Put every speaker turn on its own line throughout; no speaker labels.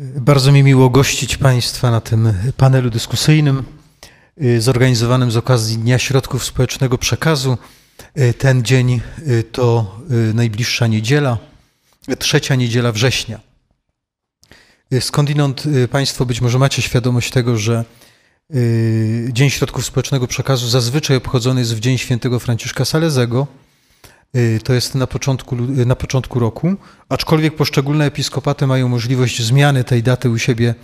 Bardzo mi miło gościć Państwa na tym panelu dyskusyjnym y, zorganizowanym z okazji Dnia Środków Społecznego Przekazu. Y, ten dzień y, to najbliższa niedziela, trzecia niedziela września. Skądinąd Państwo być może macie świadomość tego, że Dzień Środków Społecznego Przekazu zazwyczaj obchodzony jest w Dzień Świętego Franciszka Salezego, to jest na początku, y, na początku roku, aczkolwiek poszczególne episkopaty mają możliwość zmiany tej daty u siebie.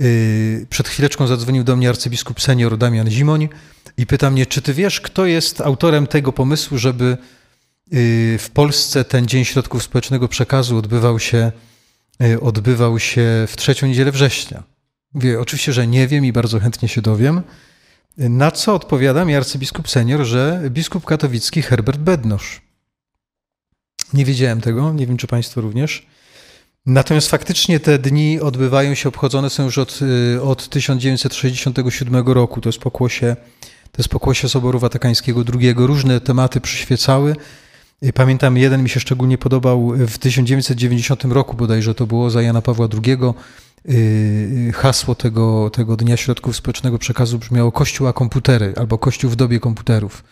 Y, przed chwileczką zadzwonił do mnie arcybiskup senior Damian Zimoń i pyta mnie, czy ty wiesz, kto jest autorem tego pomysłu, żeby w Polsce ten Dzień Środków Społecznego Przekazu odbywał się, odbywał się w trzecią niedzielę września. Mówię, oczywiście, że nie wiem i bardzo chętnie się dowiem. Na co odpowiada mi arcybiskup senior, że biskup katowicki Herbert Bednosz. Nie wiedziałem tego, nie wiem czy Państwo również. Natomiast faktycznie te dni odbywają się, obchodzone są już od, y, od 1967 roku. To jest pokłosie, to jest pokłosie Soboru Watykańskiego II. Różne tematy przyświecały. Y, pamiętam, jeden mi się szczególnie podobał w 1990 roku, bodajże to było za Jana Pawła II. Y, hasło tego, tego Dnia Środków Społecznego Przekazu brzmiało Kościół a komputery albo Kościół w dobie komputerów.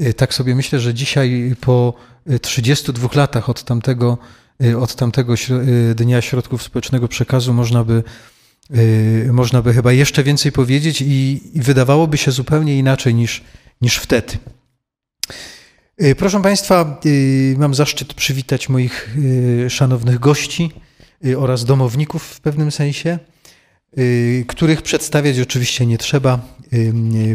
Y, tak sobie myślę, że dzisiaj po 32 y, latach od tamtego, y, od tamtego Dnia Środków Społecznego Przekazu można by, można by chyba jeszcze więcej powiedzieć i, i wydawałoby się zupełnie inaczej niż, niż wtedy. Proszę Państwa, mam zaszczyt przywitać moich szanownych gości oraz domowników w pewnym sensie, których przedstawiać oczywiście nie trzeba.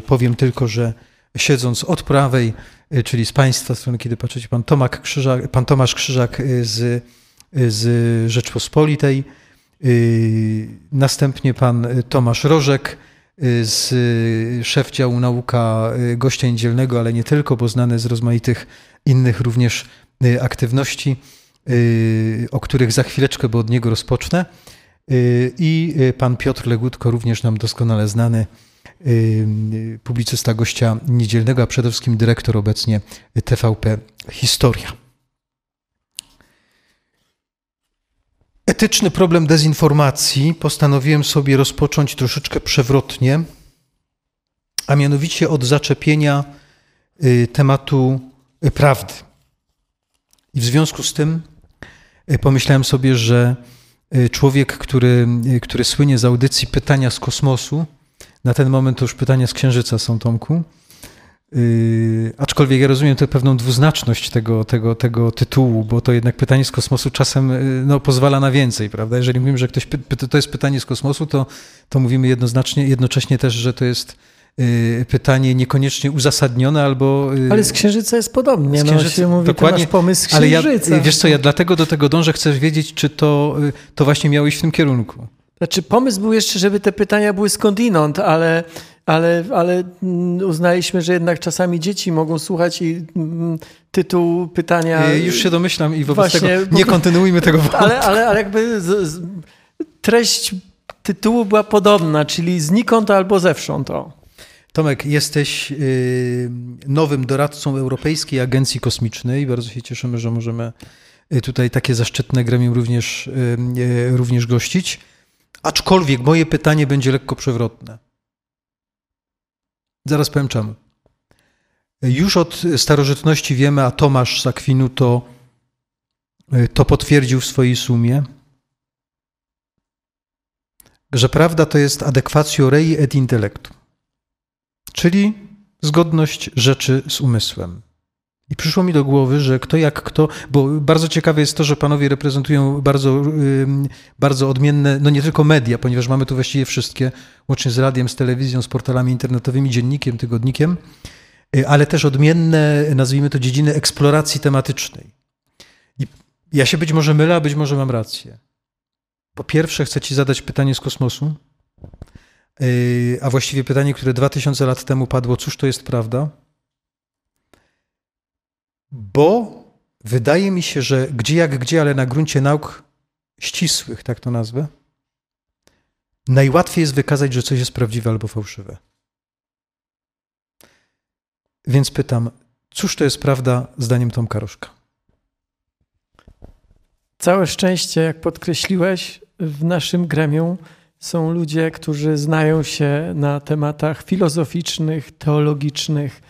Powiem tylko, że siedząc od prawej, y, czyli z Państwa strony, kiedy patrzycie, pan, Krzyżak, pan Tomasz Krzyżak y, z, y, z Rzeczpospolitej, następnie pan Tomasz Rożek, z szef działu nauka gościa niedzielnego, ale nie tylko, bo znany z rozmaitych innych również aktywności, o których za chwileczkę, bo od niego rozpocznę. I pan Piotr Legutko, również nam doskonale znany, publicysta gościa niedzielnego, a przede wszystkim dyrektor obecnie TVP Historia. Etyczny problem dezinformacji postanowiłem sobie rozpocząć troszeczkę przewrotnie, a mianowicie od zaczepienia y, tematu y, prawdy. I w związku z tym y, pomyślałem sobie, że człowiek, który, który słynie z audycji pytania z kosmosu, na ten moment to już pytania z Księżyca są, Tomku. Yy, aczkolwiek ja rozumiem tę pewną dwuznaczność tego, tego, tego tytułu, bo to jednak pytanie z kosmosu czasem yy, no, pozwala na więcej, prawda? Jeżeli mówimy, że ktoś py, to jest pytanie z kosmosu, to, to mówimy jednoznacznie, jednocześnie też, że to jest yy, pytanie niekoniecznie uzasadnione albo...
Yy, ale z Księżyca jest podobnie. Z no, księżyca, no, się mówi, dokładnie, pomysł z
Księżyca. Ale ja, wiesz co, ja dlatego do tego dążę, chcesz wiedzieć, czy to, yy, to właśnie miało iść w tym kierunku.
Znaczy, pomysł był jeszcze, żeby te pytania były skądinąd, ale, ale, ale mm, uznaliśmy, że jednak czasami dzieci mogą słuchać i mm, tytuł pytania.
Już się domyślam i wobec właśnie, tego nie kontynuujmy tego wątku.
Ale, ale, ale jakby z, z, treść tytułu była podobna, czyli znikąd albo zewsząd. O.
Tomek, jesteś y, nowym doradcą Europejskiej Agencji Kosmicznej. Bardzo się cieszymy, że możemy y, tutaj takie zaszczytne gremium również, y, również gościć. Aczkolwiek moje pytanie będzie lekko przewrotne. Zaraz powiem czemu. Już od starożytności wiemy, a Tomasz z Akwinu to, to potwierdził w swojej sumie, że prawda to jest adequatio rei et intellectu, czyli zgodność rzeczy z umysłem. I przyszło mi do głowy, że kto jak kto, bo bardzo ciekawe jest to, że panowie reprezentują bardzo, bardzo odmienne, no nie tylko media, ponieważ mamy tu właściwie wszystkie, łącznie z radiem, z telewizją, z portalami internetowymi, dziennikiem, tygodnikiem, y, ale też odmienne, nazwijmy to, dziedziny eksploracji tematycznej. I ja się być może mylę, a być może mam rację. Po pierwsze, chcę Ci zadać pytanie z kosmosu, y, a właściwie pytanie, które 2000 lat temu padło: cóż to jest prawda? Bo wydaje mi się, że gdzie jak gdzie, ale na gruncie nauk ścisłych, tak to nazwę, najłatwiej jest wykazać, że coś jest prawdziwe albo fałszywe. Więc pytam, cóż to jest prawda zdaniem Tomka Rożka?
Całe szczęście, jak podkreśliłeś, w naszym gremium są ludzie, którzy znają się na tematach filozoficznych, teologicznych.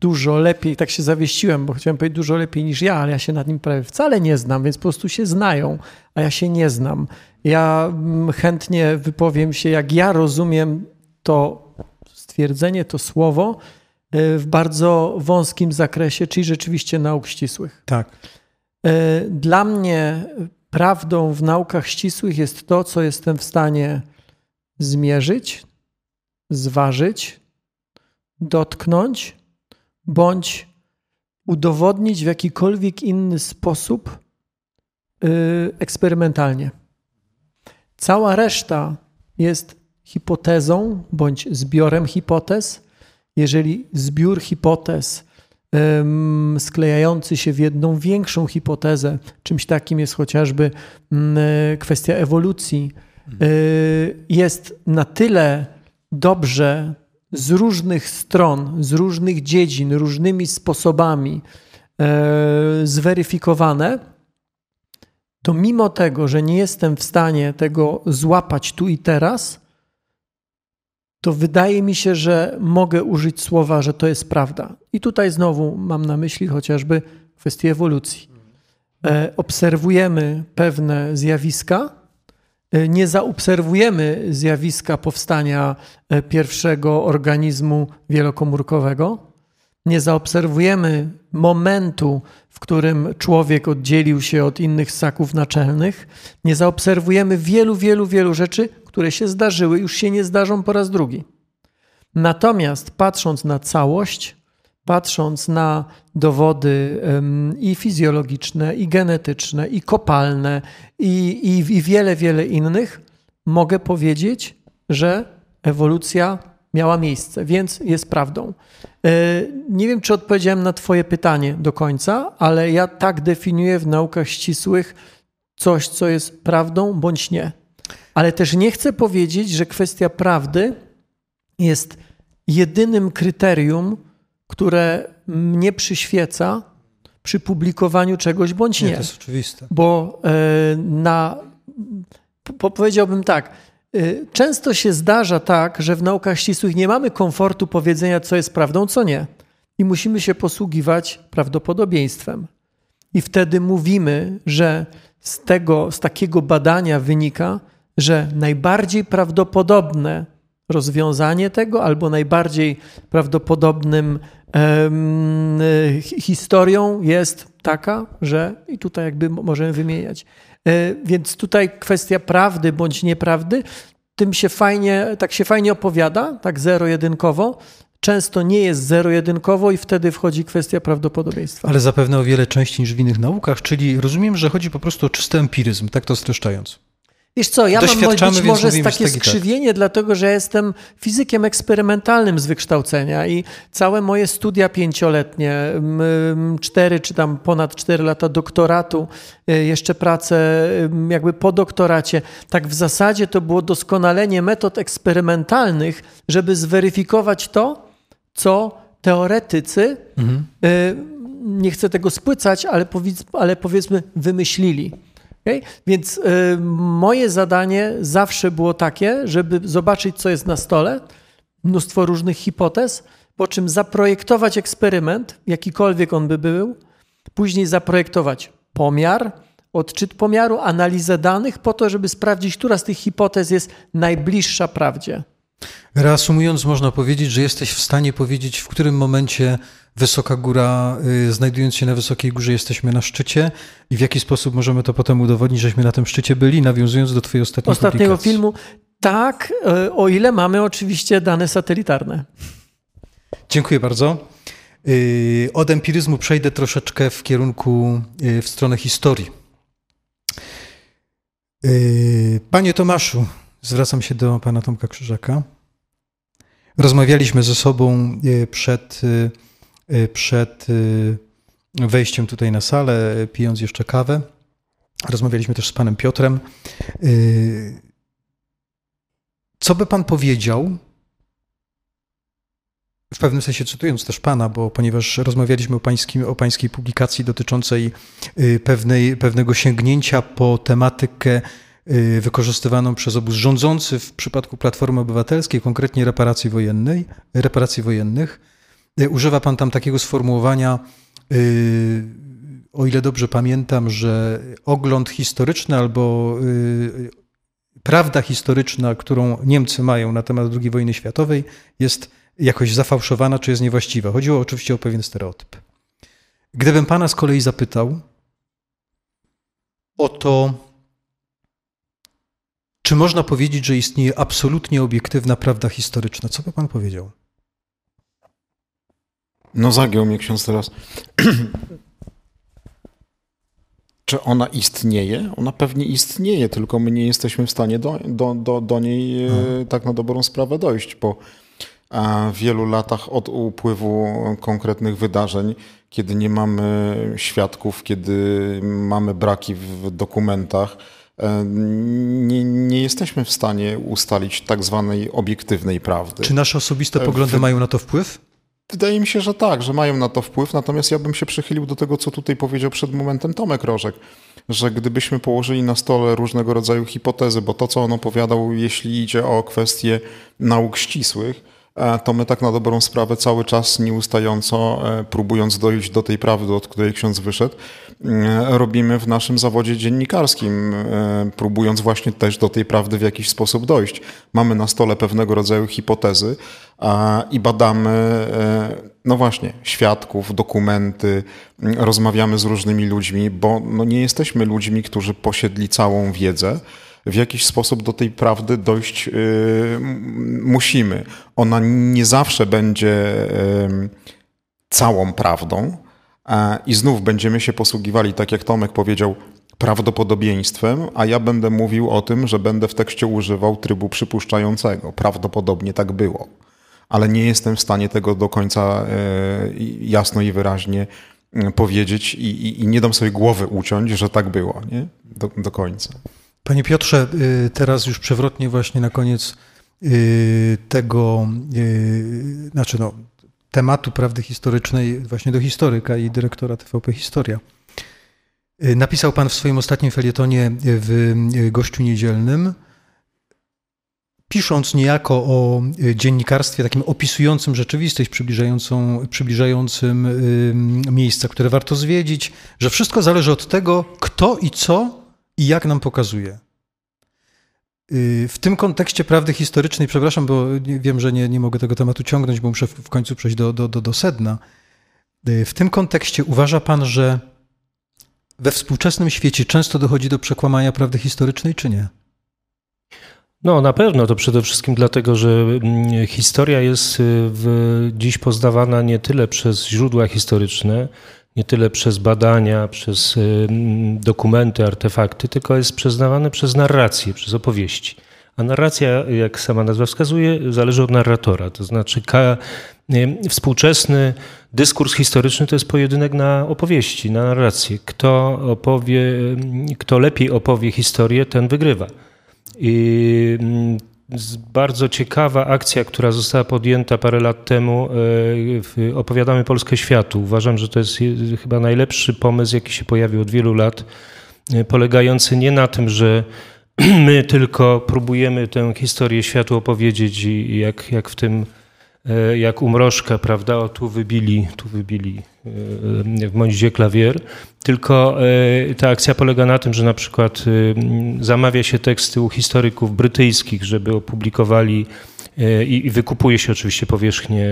Dużo lepiej, tak się zawieściłem, bo chciałem powiedzieć dużo lepiej niż ja, ale ja się nad nim prawie wcale nie znam, więc po prostu się znają, a ja się nie znam. Ja mm, chętnie wypowiem się, jak ja rozumiem to stwierdzenie, to słowo y, w bardzo wąskim zakresie, czyli rzeczywiście nauk ścisłych.
Tak.
Y, dla mnie prawdą w naukach ścisłych jest to, co jestem w stanie zmierzyć, zważyć, dotknąć, bądź udowodnić w jakikolwiek inny sposób yy, eksperymentalnie. Cała reszta jest hipotezą bądź zbiorem hipotez. Jeżeli zbiór hipotez sklejający się w jedną większą hipotezę. Czymś takim jest chociażby e, kwestia ewolucji. E, jest na tyle dobrze z różnych stron, z różnych dziedzin, różnymi sposobami e, zweryfikowane, to mimo tego, że nie jestem w stanie tego złapać tu i teraz, to wydaje mi się, że mogę użyć słowa, że to jest prawda. I tutaj znowu mam na myśli chociażby kwestię ewolucji. E, obserwujemy pewne zjawiska, nie zaobserwujemy zjawiska powstania e, pierwszego organizmu wielokomórkowego, nie zaobserwujemy momentu, w którym człowiek oddzielił się od innych ssaków naczelnych, nie zaobserwujemy wielu, wielu, wielu rzeczy, które się zdarzyły, już się nie zdarzą po raz drugi. Natomiast patrząc na całość, patrząc na dowody i fizjologiczne, i genetyczne, i kopalne, i, i, i wiele, wiele innych, mogę powiedzieć, że ewolucja miała miejsce, więc jest prawdą. E, nie wiem, czy odpowiedziałem na Twoje pytanie do końca, ale ja tak definiuję w naukach ścisłych coś, co jest prawdą bądź nie. Ale też nie chcę powiedzieć, że kwestia prawdy jest jedynym kryterium, które mnie przyświeca przy publikowaniu czegoś bądź nie. nie
to jest oczywiste.
Bo e, na, po, powiedziałbym tak, e, często się zdarza tak, że w naukach ścisłych nie mamy komfortu powiedzenia, co jest prawdą, co nie. I musimy się posługiwać prawdopodobieństwem. I wtedy mówimy, że z tego, z takiego badania wynika, że najbardziej prawdopodobne rozwiązanie tego, albo najbardziej prawdopodobnym historią jest taka, że i tutaj jakby możemy wymieniać. E, więc tutaj kwestia prawdy bądź nieprawdy, tym się fajnie, tak się fajnie opowiada, tak zero-jedynkowo. Często nie jest zero-jedynkowo i wtedy wchodzi kwestia prawdopodobieństwa.
Ale zapewne o wiele częściej niż w innych naukach, czyli rozumiem, że chodzi po prostu o czysty empiryzm, tak to streszczając.
Wiesz co, ja mam być może takie tak. skrzywienie, tak. dlatego że jestem fizykiem eksperymentalnym z wykształcenia i całe moje studia pięcioletnie, cztery czy tam ponad cztery lata doktoratu, y, jeszcze pracę jakby po doktoracie, tak w zasadzie to było doskonalenie metod eksperymentalnych, żeby zweryfikować to, co teoretycy, mhm. Y, nie chcę tego spłycać, ale, powiedz, ale powiedzmy wymyślili. Okay? Więc y, moje zadanie zawsze było takie, żeby zobaczyć, co jest na stole, mnóstwo różnych hipotez, po czym zaprojektować eksperyment, jakikolwiek on by był, później zaprojektować pomiar, odczyt pomiaru, analizę danych, po to, żeby sprawdzić, która z tych hipotez jest najbliższa prawdzie.
Reasumując, można powiedzieć, że jesteś w stanie powiedzieć, w którym momencie wysoka góra, y, znajdując się na wysokiej górze, jesteśmy na szczycie i w jaki sposób możemy to potem udowodnić, żeśmy na tym szczycie byli, nawiązując do Twojej ostatniej
Ostatniego
publikacji.
filmu. Tak, y, o ile mamy oczywiście dane satelitarne.
Dziękuję bardzo. Y, od empiryzmu przejdę troszeczkę w kierunku, w stronę historii. Panie Tomaszu, zwracam się do pana Tomka Krzyżaka. Rozmawialiśmy ze sobą przed Y, przed y, wejściem tutaj na salę, pijąc jeszcze kawę. Rozmawialiśmy też z panem Piotrem. Co by pan powiedział w pewnym sensie cytując też Pana, bo ponieważ rozmawialiśmy o, pańskim, o Pańskiej publikacji dotyczącej pewnej, pewnego sięgnięcia po tematykę wykorzystywaną przez obóz rządzący w przypadku Platformy Obywatelskiej, konkretnie reparacji wojennej, reparacji wojennych, y, używa Pan tam takiego sformułowania, o ile dobrze pamiętam, że ogląd historyczny albo prawda historyczna, którą Niemcy mają na temat II wojny światowej, jest jakoś zafałszowana, czy jest niewłaściwa. Chodziło oczywiście o pewien stereotyp. Gdybym pana z kolei zapytał o to, czy można powiedzieć, że istnieje absolutnie obiektywna prawda historyczna, co by pan powiedział?
No zagiął mnie ksiądz teraz. Czy ona istnieje? Ona pewnie istnieje, tylko my nie jesteśmy w stanie do, do, do, do niej hmm. tak na dobrą sprawę dojść, bo w wielu latach od upływu konkretnych wydarzeń, kiedy nie mamy świadków, kiedy mamy braki w dokumentach, e, nie, nie, jesteśmy w stanie ustalić tak zwanej obiektywnej prawdy.
Czy nasze osobiste poglądy w... mają na to wpływ?
Wydaje mi się, że tak, że mają na to wpływ, natomiast ja bym się przychylił do tego, co tutaj powiedział przed momentem Tomek Rożek, że gdybyśmy położyli na stole różnego rodzaju hipotezy, bo to, co on opowiadał, jeśli idzie o kwestie nauk ścisłych, E, to my tak na dobrą sprawę cały czas nieustająco, e, próbując dojść do tej prawdy, od której ksiądz wyszedł, e, robimy w naszym zawodzie dziennikarskim, próbując właśnie też do tej prawdy w jakiś sposób dojść. Mamy na stole pewnego rodzaju hipotezy i badamy, no właśnie, świadków, dokumenty, rozmawiamy z różnymi ludźmi, bo no nie jesteśmy ludźmi, którzy posiedli całą wiedzę w jakiś sposób do tej prawdy dojść y, musimy. Ona nie zawsze będzie całą prawdą i znów będziemy się posługiwali, tak jak Tomek powiedział, prawdopodobieństwem, a ja będę mówił o tym, że będę w tekście używał trybu przypuszczającego. Prawdopodobnie tak było. Ale nie jestem w stanie tego do końca y, jasno i wyraźnie y, powiedzieć i, i, i nie dam sobie głowy uciąć, że tak było nie? Do, do końca.
Panie Piotrze, y, teraz już przewrotnie właśnie na koniec y, tego, y, znaczy no, tematu prawdy historycznej właśnie do historyka i dyrektora TVP Historia. Napisał pan w swoim ostatnim felietonie w Gościu Niedzielnym, pisząc niejako o dziennikarstwie takim opisującym rzeczywistość, przybliżającą, przybliżającym miejsca, które warto zwiedzić, że wszystko zależy od tego, kto i co i jak nam pokazuje. Y, w tym kontekście prawdy historycznej, przepraszam, bo wiem, że nie, nie mogę tego tematu ciągnąć, bo muszę w końcu przejść do, do, do, do sedna. Y, w tym kontekście uważa Pan, że we współczesnym świecie często dochodzi do przekłamania prawdy historycznej, czy nie?
No, na pewno to przede wszystkim dlatego, że mm, historia jest y, w, dziś poznawana nie tyle przez źródła historyczne, nie tyle przez badania, przez y, dokumenty, artefakty, tylko jest przyznawane przez narrację, przez opowieści. A narracja, jak sama nazwa wskazuje, zależy od narratora. To znaczy, y, współczesny dyskurs historyczny to jest pojedynek na opowieści, na narrację. Kto, opowie, kto lepiej opowie historię, ten wygrywa. I bardzo ciekawa akcja, która została podjęta parę lat temu. E, opowiadamy Polskę światu. Uważam, że to jest chyba najlepszy pomysł, jaki się pojawił od wielu lat, e, polegający nie na tym, że my tylko próbujemy tę historię światu opowiedzieć i jak, jak w tym jak umrożka, prawda, o tu wybili, tu wybili e, w moździe klawier, tylko e, ta akcja polega na tym, że na przykład zamawia się teksty u historyków brytyjskich, żeby opublikowali i, wykupuje się oczywiście powierzchnię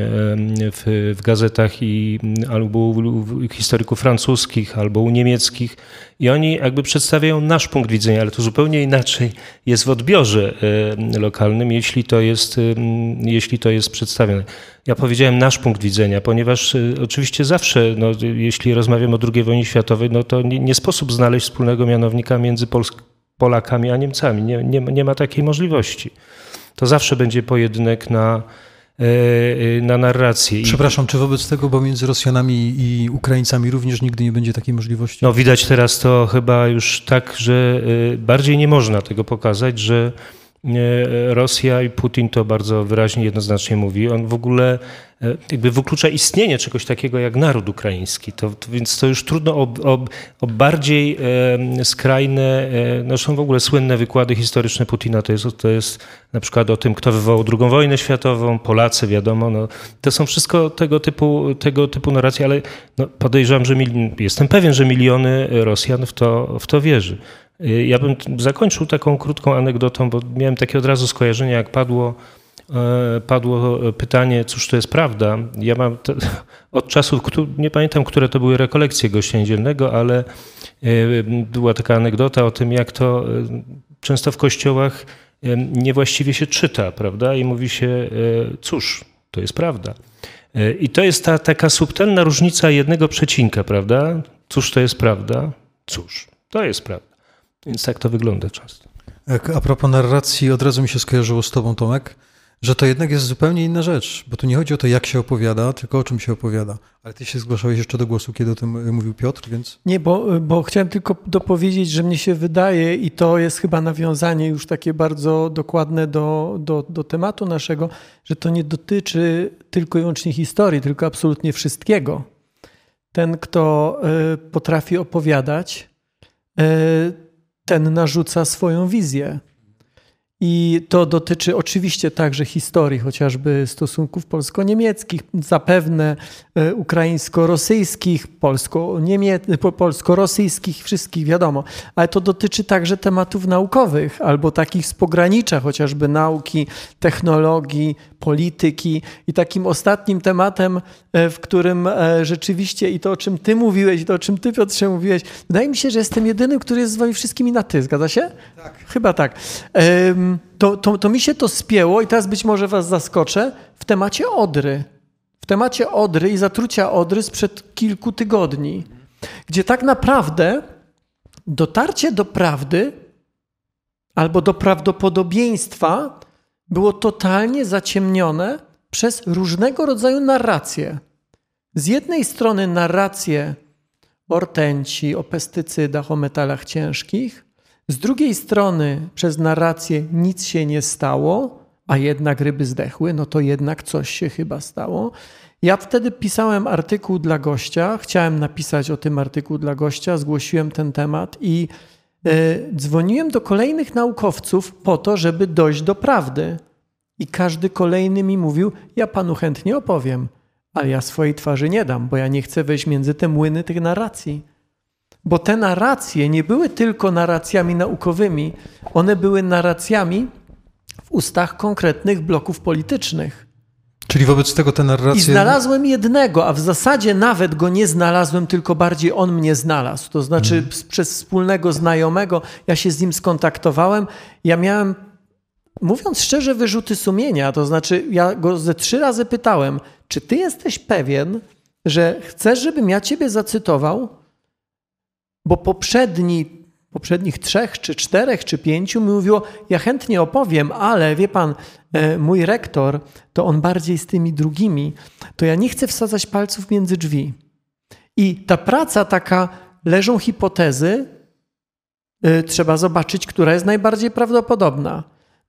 w, w, gazetach i albo u historyków francuskich, albo u niemieckich i oni jakby przedstawiają nasz punkt widzenia, ale to zupełnie inaczej jest w odbiorze lokalnym, jeśli to jest, jeśli to jest przedstawione. Ja powiedziałem nasz punkt widzenia, ponieważ e, oczywiście zawsze, no, jeśli rozmawiamy o II wojnie światowej, no to nie, nie sposób znaleźć wspólnego mianownika między Polakami a Niemcami. Nie, nie, nie ma takiej możliwości to zawsze będzie pojedynek na, na narrację.
Przepraszam, czy wobec tego, bo między Rosjanami i Ukraińcami również nigdy nie będzie takiej możliwości?
No widać teraz to chyba już tak, że e, bardziej nie można tego pokazać, że Rosja i Putin to bardzo wyraźnie, jednoznacznie mówi. On w ogóle e, jakby wyklucza istnienie czegoś takiego jak naród ukraiński. To, to więc to już trudno o, o, o bardziej e, skrajne, e, no są w ogóle słynne wykłady historyczne Putina, to jest, to jest na przykład o tym, kto wywołał II wojnę światową, Polacy, wiadomo. No, to są wszystko tego typu, tego typu narracje, ale no, podejrzewam, że mil, jestem pewien, że miliony Rosjan w to, w to wierzy. Y, ja bym zakończył taką krótką anegdotą, bo miałem takie od razu skojarzenie, jak padło, e, padło pytanie, cóż to jest prawda. Ja mam te, od czasu, nie pamiętam, które to były rekolekcje gościa niedzielnego, ale e, była taka anegdota o tym, jak to e, często w kościołach niewłaściwie się czyta, prawda? I mówi się, cóż, to jest prawda. I to jest ta taka subtelna różnica jednego przecinka, prawda? Cóż to jest prawda? Cóż, to jest prawda. Więc tak to wygląda często.
A propos narracji, od razu mi się skojarzyło z tobą, Tomek, że to jednak jest zupełnie inna rzecz, bo tu nie chodzi o to, jak się opowiada, tylko o czym się opowiada. Ale ty się zgłaszałeś jeszcze do głosu, kiedy o tym mówił Piotr, więc...
Nie, bo, bo chciałem tylko dopowiedzieć, że mnie się wydaje, i to jest chyba nawiązanie już takie bardzo dokładne do, do, do tematu naszego, że to nie dotyczy tylko i wyłącznie historii, tylko absolutnie wszystkiego. Ten, kto e, potrafi opowiadać, e, ten narzuca swoją wizję. I to dotyczy oczywiście także historii, chociażby stosunków polsko-niemieckich, zapewne e, ukraińsko-rosyjskich, polsko-rosyjskich, wszystkich wiadomo, ale to dotyczy także tematów naukowych albo takich z pogranicza, chociażby nauki, technologii, polityki. I takim ostatnim tematem, e, w którym e, rzeczywiście i to, o czym ty mówiłeś, i to, o czym ty, Piotrze, mówiłeś, wydaje mi się, że jestem jedynym, który jest z wami wszystkimi na ty. Zgadza się? Tak. Chyba tak. To, to, to mi się to spięło i teraz być może was zaskoczę w temacie Odry. W temacie Odry i zatrucia Odry sprzed kilku tygodni, gdzie tak naprawdę dotarcie do prawdy albo do prawdopodobieństwa było totalnie zaciemnione przez różnego rodzaju narracje. Z jednej strony narracje o rtęci, o pestycydach, o metalach ciężkich, z drugiej strony przez narrację nic się nie stało, a jednak ryby zdechły, no to jednak coś się chyba stało. Ja wtedy pisałem artykuł dla gościa, chciałem napisać o tym artykuł dla gościa, zgłosiłem ten temat i E, dzwoniłem do kolejnych naukowców po to, żeby dojść do prawdy. I każdy kolejny mi mówił: Ja panu chętnie opowiem, ale ja swojej twarzy nie dam, bo ja nie chcę wejść między te młyny tych narracji. Bo te narracje nie były tylko narracjami naukowymi, one były narracjami w ustach konkretnych bloków politycznych.
Czyli wobec tego te narracje...
I znalazłem jednego, a w zasadzie nawet go nie znalazłem, tylko bardziej on mnie znalazł. To znaczy hmm. przez wspólnego znajomego ja się z nim skontaktowałem. Ja miałem, mówiąc szczerze, wyrzuty sumienia. To znaczy ja go ze trzy razy pytałem, czy ty jesteś pewien, że chcesz, żebym ja ciebie zacytował? Bo poprzedni poprzednich trzech, czy czterech, czy pięciu mi mówiło, ja chętnie opowiem, ale wie pan, e, mój rektor, to on bardziej z tymi drugimi, to ja nie chcę wsadzać palców między drzwi. I ta praca taka, leżą hipotezy, e, trzeba zobaczyć, która jest najbardziej prawdopodobna.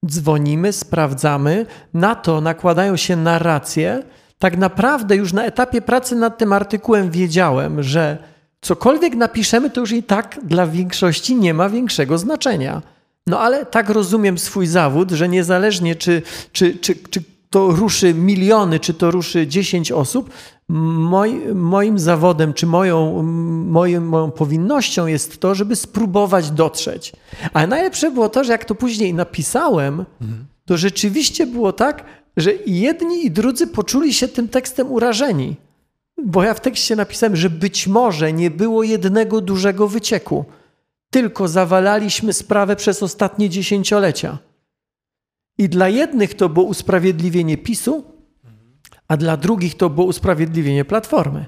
Dzwonimy, sprawdzamy, na to nakładają się narracje. Tak naprawdę już na etapie pracy nad tym artykułem wiedziałem, że cokolwiek napiszemy, to już i tak dla większości nie ma większego znaczenia. No ale tak rozumiem swój zawód, że niezależnie czy, czy, czy, czy to ruszy miliony, czy to ruszy 10 osób, moj, moim zawodem, czy moją, moją, moją powinnością jest to, żeby spróbować dotrzeć. Ale najlepsze było to, że jak to później napisałem, to rzeczywiście było tak, że jedni i drudzy poczuli się tym tekstem urażeni. Bo ja w tekście napisałem, że być może nie było jednego dużego wycieku, tylko zawalaliśmy sprawę przez ostatnie dziesięciolecia. I dla jednych to było usprawiedliwienie PiSu, a dla drugich to było usprawiedliwienie Platformy.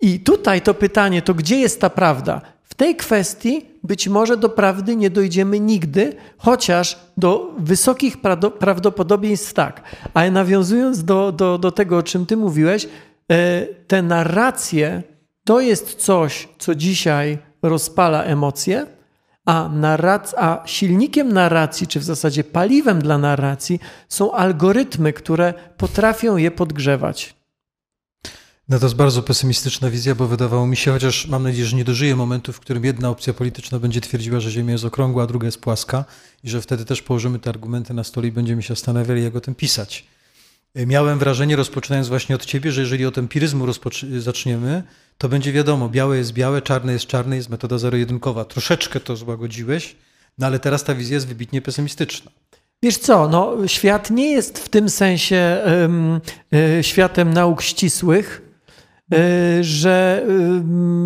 I tutaj to pytanie, to gdzie jest ta prawda? W tej kwestii być może do prawdy nie dojdziemy nigdy, chociaż do wysokich prawdopodobieństw tak. Ale nawiązując do, do, do tego, o czym ty mówiłeś, te narracje to jest coś, co dzisiaj rozpala emocje, A, narrac- a silnikiem narracji, czy w zasadzie paliwem dla narracji, są algorytmy, które potrafią je podgrzewać.
No to jest bardzo pesymistyczna wizja, bo wydawało mi się, chociaż mam nadzieję, że nie dożyję momentu, w którym jedna opcja polityczna będzie twierdziła, że Ziemia jest okrągła, a druga jest płaska i że wtedy też położymy te argumenty na stole i będziemy się zastanawiali, jak o tym pisać. Miałem wrażenie, rozpoczynając właśnie od ciebie, że jeżeli od empiryzmu zaczniemy, to będzie wiadomo, białe jest białe, czarne jest czarne, jest metoda zero-jedynkowa. Troszeczkę to złagodziłeś, no ale teraz ta wizja jest wybitnie pesymistyczna.
Wiesz co, no, świat nie jest w tym sensie um, y, światem nauk ścisłych, y, że y,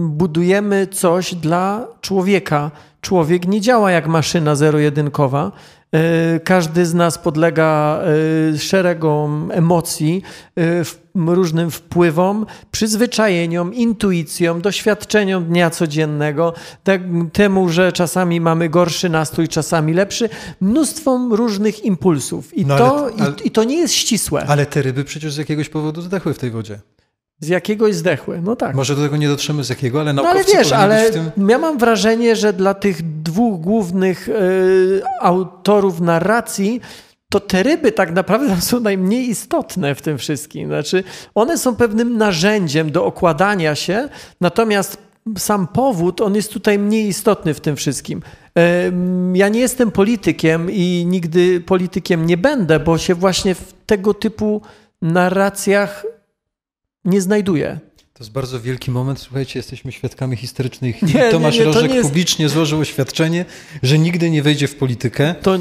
budujemy coś dla człowieka. Człowiek nie działa jak maszyna zero-jedynkowa. E, każdy z nas podlega e, szeregom emocji, e, różnym wpływom, przyzwyczajeniom, intuicjom, doświadczeniom dnia codziennego, temu, że czasami mamy gorszy nastrój, czasami lepszy, mnóstwom różnych impulsów. I, no to, ale, i, i to nie jest ścisłe.
Ale te ryby przecież z jakiegoś powodu zdechły w tej wodzie.
Z jakiegoś zdechły, no tak.
Może do tego nie dotrzemy z jakiego, ale
naukowcy no ale wiesz, ale tym... ja mam wrażenie, że dla tych dwóch głównych y, autorów narracji to te ryby tak naprawdę są najmniej istotne w tym wszystkim. Znaczy, one są pewnym narzędziem do okładania się, natomiast sam powód, on jest tutaj mniej istotny w tym wszystkim. Ja nie jestem politykiem i nigdy politykiem nie będę, bo się właśnie w tego typu narracjach nie znajduje.
To jest bardzo wielki moment. Słuchajcie, jesteśmy świadkami historycznych. Nie, Tomasz nie, nie, Rożek jest... publicznie złożył oświadczenie, że nigdy nie wejdzie w politykę.
To,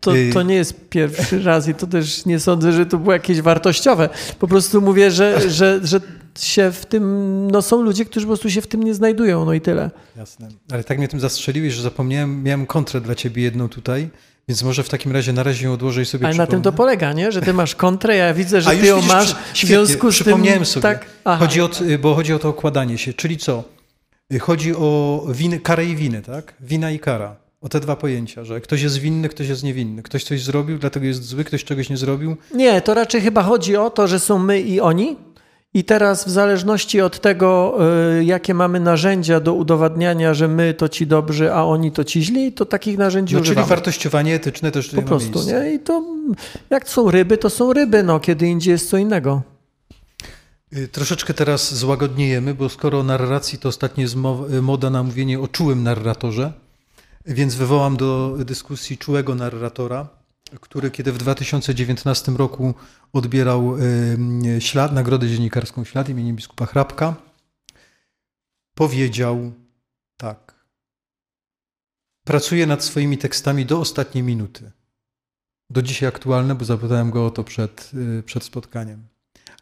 to, y- to nie jest pierwszy raz i to też nie sądzę, że to było jakieś wartościowe. Po prostu mówię, że, że, że się w tym, no są ludzie, którzy po prostu się w tym nie znajdują, no i tyle.
Jasne. Ale tak mnie tym zastrzeliłeś, że zapomniałem, miałem kontrę dla ciebie jedną tutaj. Więc może w takim razie na razie ją odłożę i sobie
Ale na tym to polega, nie? Że ty masz kontrę, ja widzę, że ty ją widzisz, masz. W związku z
przypomniałem tym, sobie. Tak? Chodzi o, bo chodzi o to okładanie się. Czyli co? Chodzi o winy, karę i winy, tak? Wina i kara. O te dwa pojęcia, że ktoś jest winny, ktoś jest niewinny. Ktoś coś zrobił, dlatego jest zły, ktoś czegoś nie zrobił.
Nie, to raczej chyba chodzi o to, że są my i oni. I teraz w zależności od tego, y, jakie mamy narzędzia do udowadniania, że my to ci dobrzy, a oni to ci źli, to takich narzędzi no,
używamy. Czyli wartościowanie etyczne też
Po prostu, nie? I to jak są ryby, to są ryby, no kiedy indziej jest co innego.
Y, troszeczkę teraz złagodniejemy, bo skoro narracji to ostatnio jest moda na mówienie o czułym narratorze, więc wywołam do dyskusji czułego narratora który kiedy w 2019 roku odbierał ślad, nagrodę dziennikarską Ślad imieniem biskupa Hrabka, powiedział tak. Pracuję nad swoimi tekstami do ostatniej minuty. Do dzisiaj aktualne, bo zapytałem go o to przed, y, przed spotkaniem.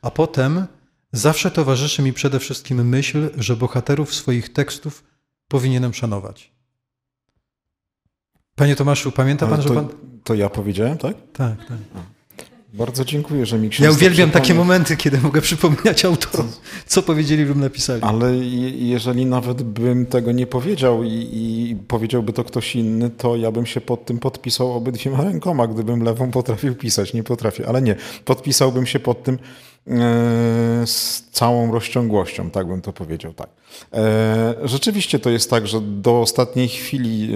A potem zawsze towarzyszy mi przede wszystkim myśl, że bohaterów swoich tekstów powinienem szanować. Panie Tomaszu, pamięta pan,
to,
że pan.
To ja powiedziałem, tak?
Tak, tak.
Bardzo dziękuję, że mi ksiądz
Ja uwielbiam takie momenty, kiedy mogę przypominać autorom, co powiedzieli lub napisali.
Ale jeżeli nawet bym tego nie powiedział i, i, powiedziałby to ktoś inny, to ja bym się pod tym podpisał obydwiema rękoma, gdybym lewą potrafił pisać. Nie potrafię, ale nie. Podpisałbym się pod tym e, z całą rozciągłością, tak bym to powiedział, tak. E, rzeczywiście to jest tak, że do ostatniej chwili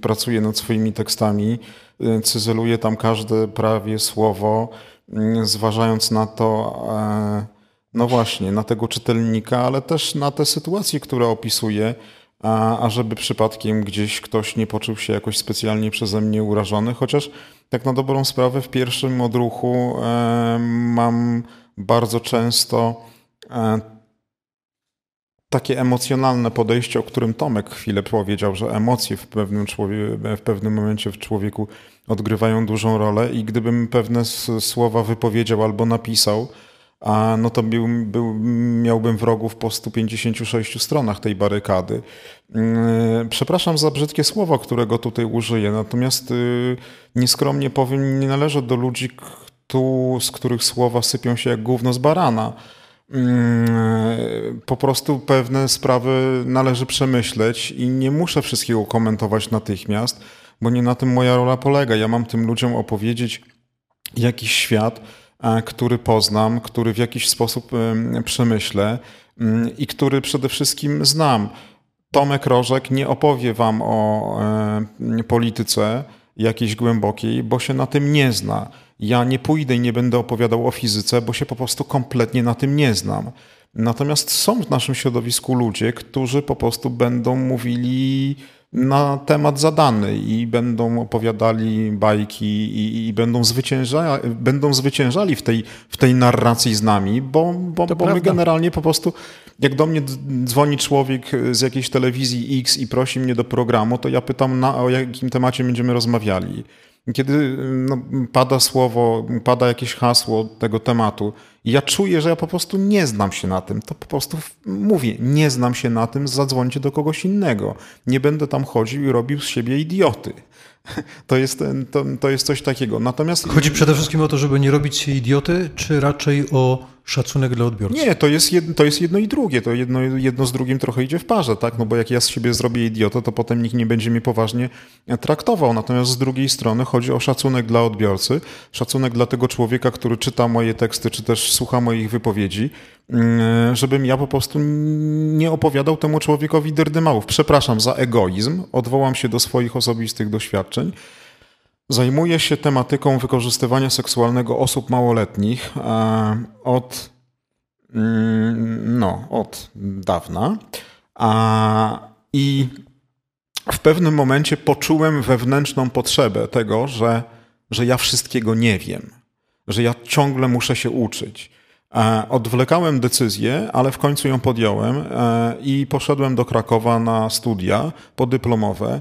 pracuję nad swoimi tekstami, e, cyzeluję tam każde prawie słowo, mm, zważając na to, e, no właśnie, na tego czytelnika, ale też na te sytuacje, które opisuję, a, żeby przypadkiem gdzieś ktoś nie poczuł się jakoś specjalnie przeze mnie urażony, chociaż tak na dobrą sprawę w pierwszym odruchu mam bardzo często takie emocjonalne podejście, o którym Tomek chwilę powiedział, że emocje w pewnym, w pewnym momencie w człowieku odgrywają dużą rolę i gdybym pewne słowa wypowiedział albo napisał, a no to był, był, miałbym wrogów po 156 stronach tej barykady. Mm, przepraszam za brzydkie słowo, którego tutaj użyję, natomiast y, nieskromnie powiem, nie należę do ludzi, z których słowa sypią się jak gówno z barana. Mm, po prostu pewne sprawy należy przemyśleć i nie muszę wszystkiego komentować natychmiast, bo nie na tym moja rola polega. Ja mam tym ludziom opowiedzieć jakiś świat, e, który poznam, który w jakiś sposób przemyślę mm, i który przede wszystkim znam. Tomek Rożek nie opowie wam o polityce jakiejś głębokiej, bo się na tym nie zna. Ja nie pójdę i nie będę opowiadał o fizyce, bo się po prostu kompletnie na tym nie znam. Natomiast są w naszym środowisku ludzie, którzy po prostu będą mówili na temat zadany i będą opowiadali bajki i, i będą, zwycięża, będą zwyciężali w tej, w tej narracji z nami, bo, bo, bo my generalnie po prostu, jak do mnie dzwoni człowiek z jakiejś telewizji X i prosi mnie do programu, to ja pytam, na, o jakim temacie będziemy rozmawiali. Kiedy no, pada słowo, pada jakieś hasło tego tematu, ja czuję, że ja po prostu nie znam się na tym, to po prostu mówię, nie znam się na tym, zadzwońcie do kogoś innego. Nie będę tam chodził i robił z siebie idioty. To jest, to, to jest coś takiego. Natomiast...
Chodzi przede wszystkim o to, żeby nie robić się idioty, czy raczej o szacunek dla odbiorcy?
Nie, to jest, jedno, to jest jedno i drugie. To jedno, jedno z drugim trochę idzie w parze, tak? No bo jak ja z siebie zrobię idiotę, to potem nikt nie będzie mnie poważnie traktował. Natomiast z drugiej strony chodzi o szacunek dla odbiorcy, szacunek dla tego człowieka, który czyta moje teksty, czy też słucha moich wypowiedzi, mm, żebym ja po prostu nie opowiadał temu człowiekowi derdymałów. Przepraszam za egoizm, odwołam się do swoich osobistych doświadczeń. Zajmuję się tematyką wykorzystywania seksualnego osób małoletnich e, od, mm, no, od dawna. I w pewnym momencie poczułem wewnętrzną potrzebę tego, że, że ja wszystkiego nie wiem, że ja ciągle muszę się uczyć. E, odwlekałem decyzję, ale w końcu ją podjąłem e, i poszedłem do Krakowa na studia podyplomowe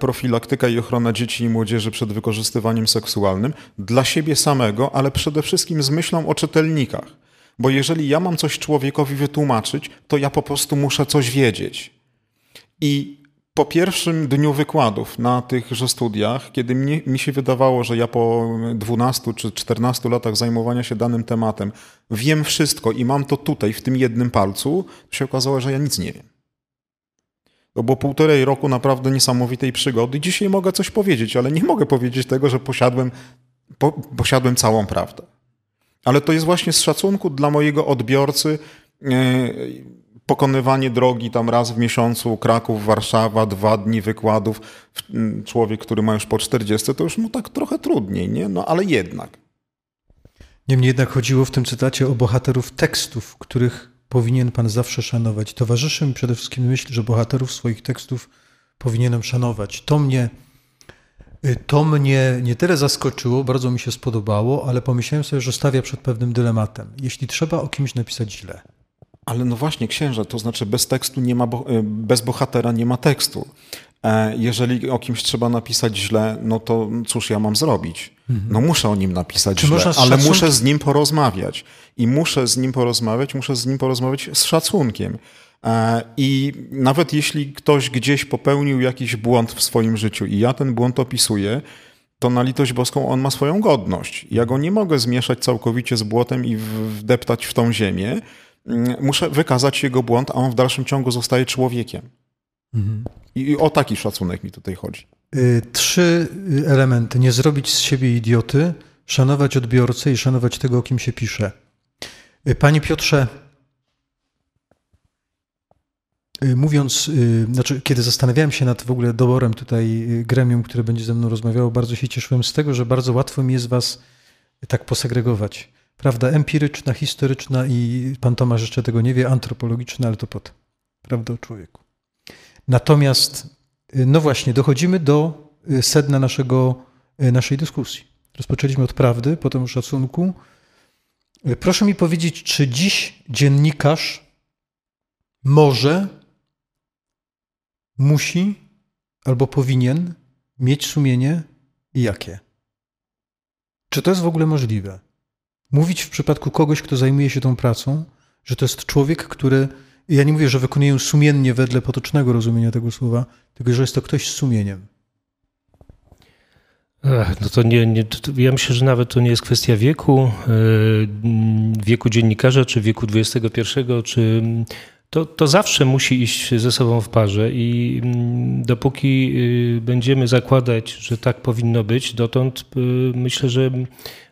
profilaktyka i ochrona dzieci i młodzieży przed wykorzystywaniem seksualnym dla siebie samego, ale przede wszystkim z myślą o czytelnikach. Bo jeżeli ja mam coś człowiekowi wytłumaczyć, to ja po prostu muszę coś wiedzieć. I po pierwszym dniu wykładów na tychże studiach, kiedy mnie, mi się wydawało, że ja po 12 czy 14 latach zajmowania się danym tematem wiem wszystko i mam to tutaj, w tym jednym palcu, się okazało, że ja nic nie wiem. To było półtorej roku naprawdę niesamowitej przygody. Dzisiaj mogę coś powiedzieć, ale nie mogę powiedzieć tego, że posiadłem, po, posiadłem całą prawdę. Ale to jest właśnie z szacunku dla mojego odbiorcy e, pokonywanie drogi tam raz w miesiącu, Kraków, Warszawa, dwa dni wykładów. Człowiek, który ma już po 40, to już mu tak trochę trudniej, nie? No ale jednak.
Niemniej jednak chodziło w tym cytacie o bohaterów tekstów, których powinien Pan zawsze szanować. Towarzyszy mi przede wszystkim myśl, że bohaterów swoich tekstów powinienem szanować. To mnie, y, to mnie nie tyle zaskoczyło, bardzo mi się spodobało, ale pomyślałem sobie, że stawia przed pewnym dylematem. Jeśli trzeba o kimś napisać źle,
ale no właśnie, księże, to znaczy bez tekstu nie ma, y, bez bohatera nie ma tekstu. E, jeżeli o kimś trzeba napisać źle, no to cóż ja mam zrobić? Mhm. No muszę o nim napisać Czy źle, ale muszę z nim porozmawiać. I muszę z nim porozmawiać, muszę z nim porozmawiać z szacunkiem. E, I nawet jeśli ktoś gdzieś popełnił jakiś błąd w swoim życiu i ja ten błąd opisuję, to na litość boską on ma swoją godność. Ja go nie mogę zmieszać całkowicie z błotem i wdeptać w tą ziemię. Mm, muszę wykazać jego błąd, a on w dalszym ciągu zostaje człowiekiem. Mhm. I o taki szacunek mi tutaj chodzi.
Y, trzy elementy. Nie zrobić z siebie idioty, szanować odbiorcę i szanować tego, o kim się pisze. Y, Panie Piotrze, y, mówiąc, znaczy, kiedy zastanawiałem się nad w ogóle doborem tutaj gremium, które będzie ze mną rozmawiało, bardzo się cieszyłem z tego, że bardzo łatwo mi jest was tak posegregować. Prawda empiryczna, historyczna i pan Tomasz jeszcze tego nie wie, antropologiczna, ale to pod prawda o człowieku. Natomiast, y, no właśnie, dochodzimy do y, sedna naszego, y, naszej dyskusji. Rozpoczęliśmy od prawdy, potem o szacunku. Proszę mi powiedzieć, czy dziś dziennikarz może, musi albo powinien mieć sumienie i jakie? Czy to jest w ogóle możliwe? Mówić w przypadku kogoś, kto zajmuje się tą pracą, że to jest człowiek, który ja nie mówię, że wykonuję sumiennie wedle potocznego rozumienia tego słowa, tylko że jest to ktoś z sumieniem.
Ach, no to nie, nie to ja myślę, że nawet to nie jest kwestia wieku, yy, wieku dziennikarza, czy wieku XXI, czy to, to zawsze musi iść ze sobą w parze i mm, dopóki yy, będziemy zakładać, że tak powinno być, dotąd yy, myślę, że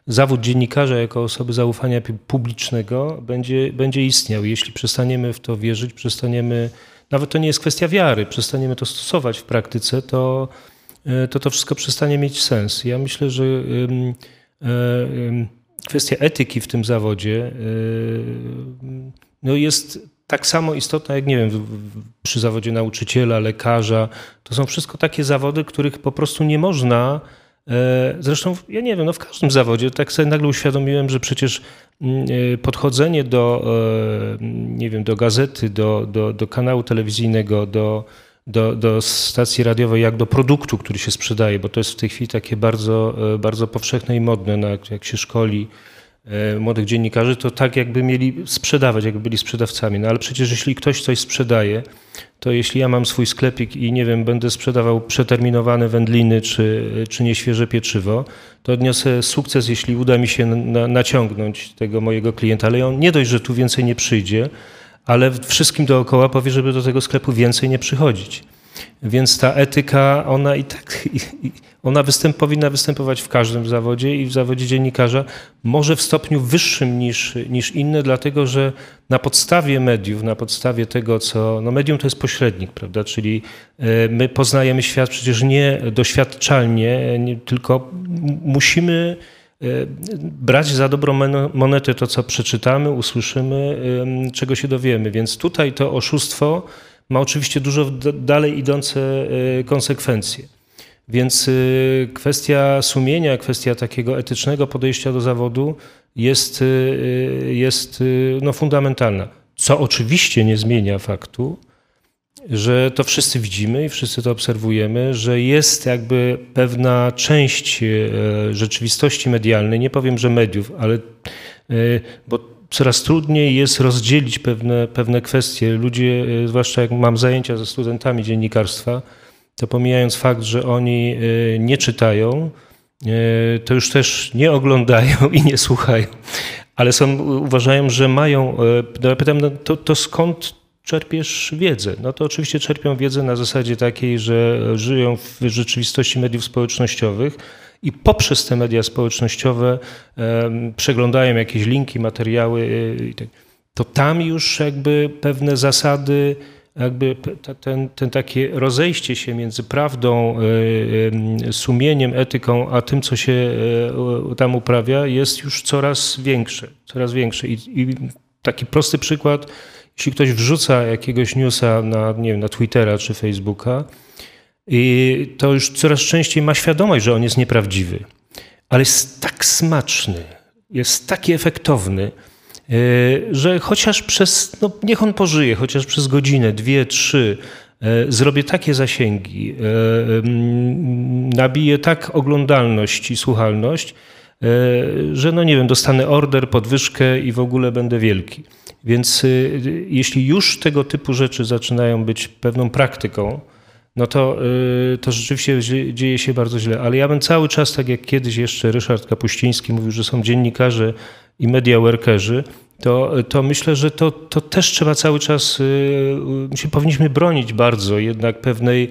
zawód dziennikarza jako osoby zaufania publicznego będzie, będzie istniał. Jeśli przestaniemy w to wierzyć, przestaniemy, nawet to nie jest kwestia wiary, przestaniemy to stosować w praktyce, to to, to wszystko przestanie mieć sens. Ja myślę, że kwestia etyki w tym zawodzie no jest tak samo istotna jak, nie wiem, przy zawodzie nauczyciela, lekarza. To są wszystko takie zawody, których po prostu nie można. E, zresztą, ja nie wiem, no w każdym zawodzie tak sobie nagle uświadomiłem, że przecież mm, e, podchodzenie do, e, nie wiem, do gazety, do, do, do kanału telewizyjnego, do, do, do stacji radiowej, jak do produktu, który się sprzedaje, bo to jest w tej chwili takie bardzo, bardzo powszechne i modne, no jak, jak się szkoli młodych dziennikarzy, to tak jakby mieli sprzedawać, jakby byli sprzedawcami. No ale przecież jeśli ktoś coś sprzedaje, to jeśli ja mam swój sklepik i nie wiem, będę sprzedawał przeterminowane wędliny czy, czy nieświeże pieczywo, to odniosę sukces, jeśli uda mi się na, naciągnąć tego mojego klienta, ale on nie dość, że tu więcej nie przyjdzie, ale wszystkim dookoła powie, żeby do tego sklepu więcej nie przychodzić. Więc ta etyka, ona i tak, ona występ, powinna występować w każdym zawodzie i w zawodzie dziennikarza, może w stopniu wyższym niż, niż inne, dlatego że na podstawie mediów, na podstawie tego, co. No medium to jest pośrednik, prawda? Czyli e, my poznajemy świat przecież nie doświadczalnie, nie, tylko musimy e, brać za dobrą monetę to, co przeczytamy, usłyszymy, czego się dowiemy. Więc tutaj to oszustwo ma oczywiście dużo dalej idące e, konsekwencje. Więc e, kwestia sumienia, kwestia takiego etycznego podejścia do zawodu jest, e, jest no, fundamentalna. Co oczywiście nie zmienia faktu, że to wszyscy widzimy i wszyscy to obserwujemy, że jest jakby pewna część rzeczywistości medialnej, nie powiem, że mediów, ale bo coraz trudniej jest rozdzielić pewne, pewne kwestie. Ludzie, zwłaszcza jak mam zajęcia ze studentami dziennikarstwa, to pomijając fakt, że oni e, nie czytają, e, to już też nie oglądają i nie słuchają, ale są, uważają, że mają. No pytam, no to, to skąd czerpiesz wiedzę? No to oczywiście czerpią wiedzę na zasadzie takiej, że żyją w rzeczywistości mediów społecznościowych i poprzez te media społecznościowe przeglądają jakieś linki, materiały, y, tak, to tam już jakby pewne zasady, jakby ten, ten takie rozejście się między prawdą, y, y, sumieniem, etyką, a tym, co się tam uprawia, jest już coraz większe, coraz większe. I, i taki prosty przykład, jeśli ktoś wrzuca jakiegoś newsa na, nie wiem, na Twittera czy Facebooka, i to już coraz częściej ma świadomość, że on jest nieprawdziwy, ale jest tak smaczny, jest taki efektowny, e, że chociaż przez, no niech on pożyje, chociaż przez godzinę, dwie, trzy, e, zrobię takie zasięgi, e, nabiję tak oglądalność i słuchalność, że no nie wiem, dostanę order, podwyżkę i w ogóle będę wielki. Więc jeśli już tego typu rzeczy zaczynają być pewną praktyką, no to, y, to rzeczywiście dzieje się bardzo źle. Ale ja bym cały czas, tak jak kiedyś jeszcze Ryszard Kapuściński mówił, że są dziennikarze i media workerzy, to, to myślę, że to, to też trzeba cały czas, y, się powinniśmy bronić bardzo jednak pewnej,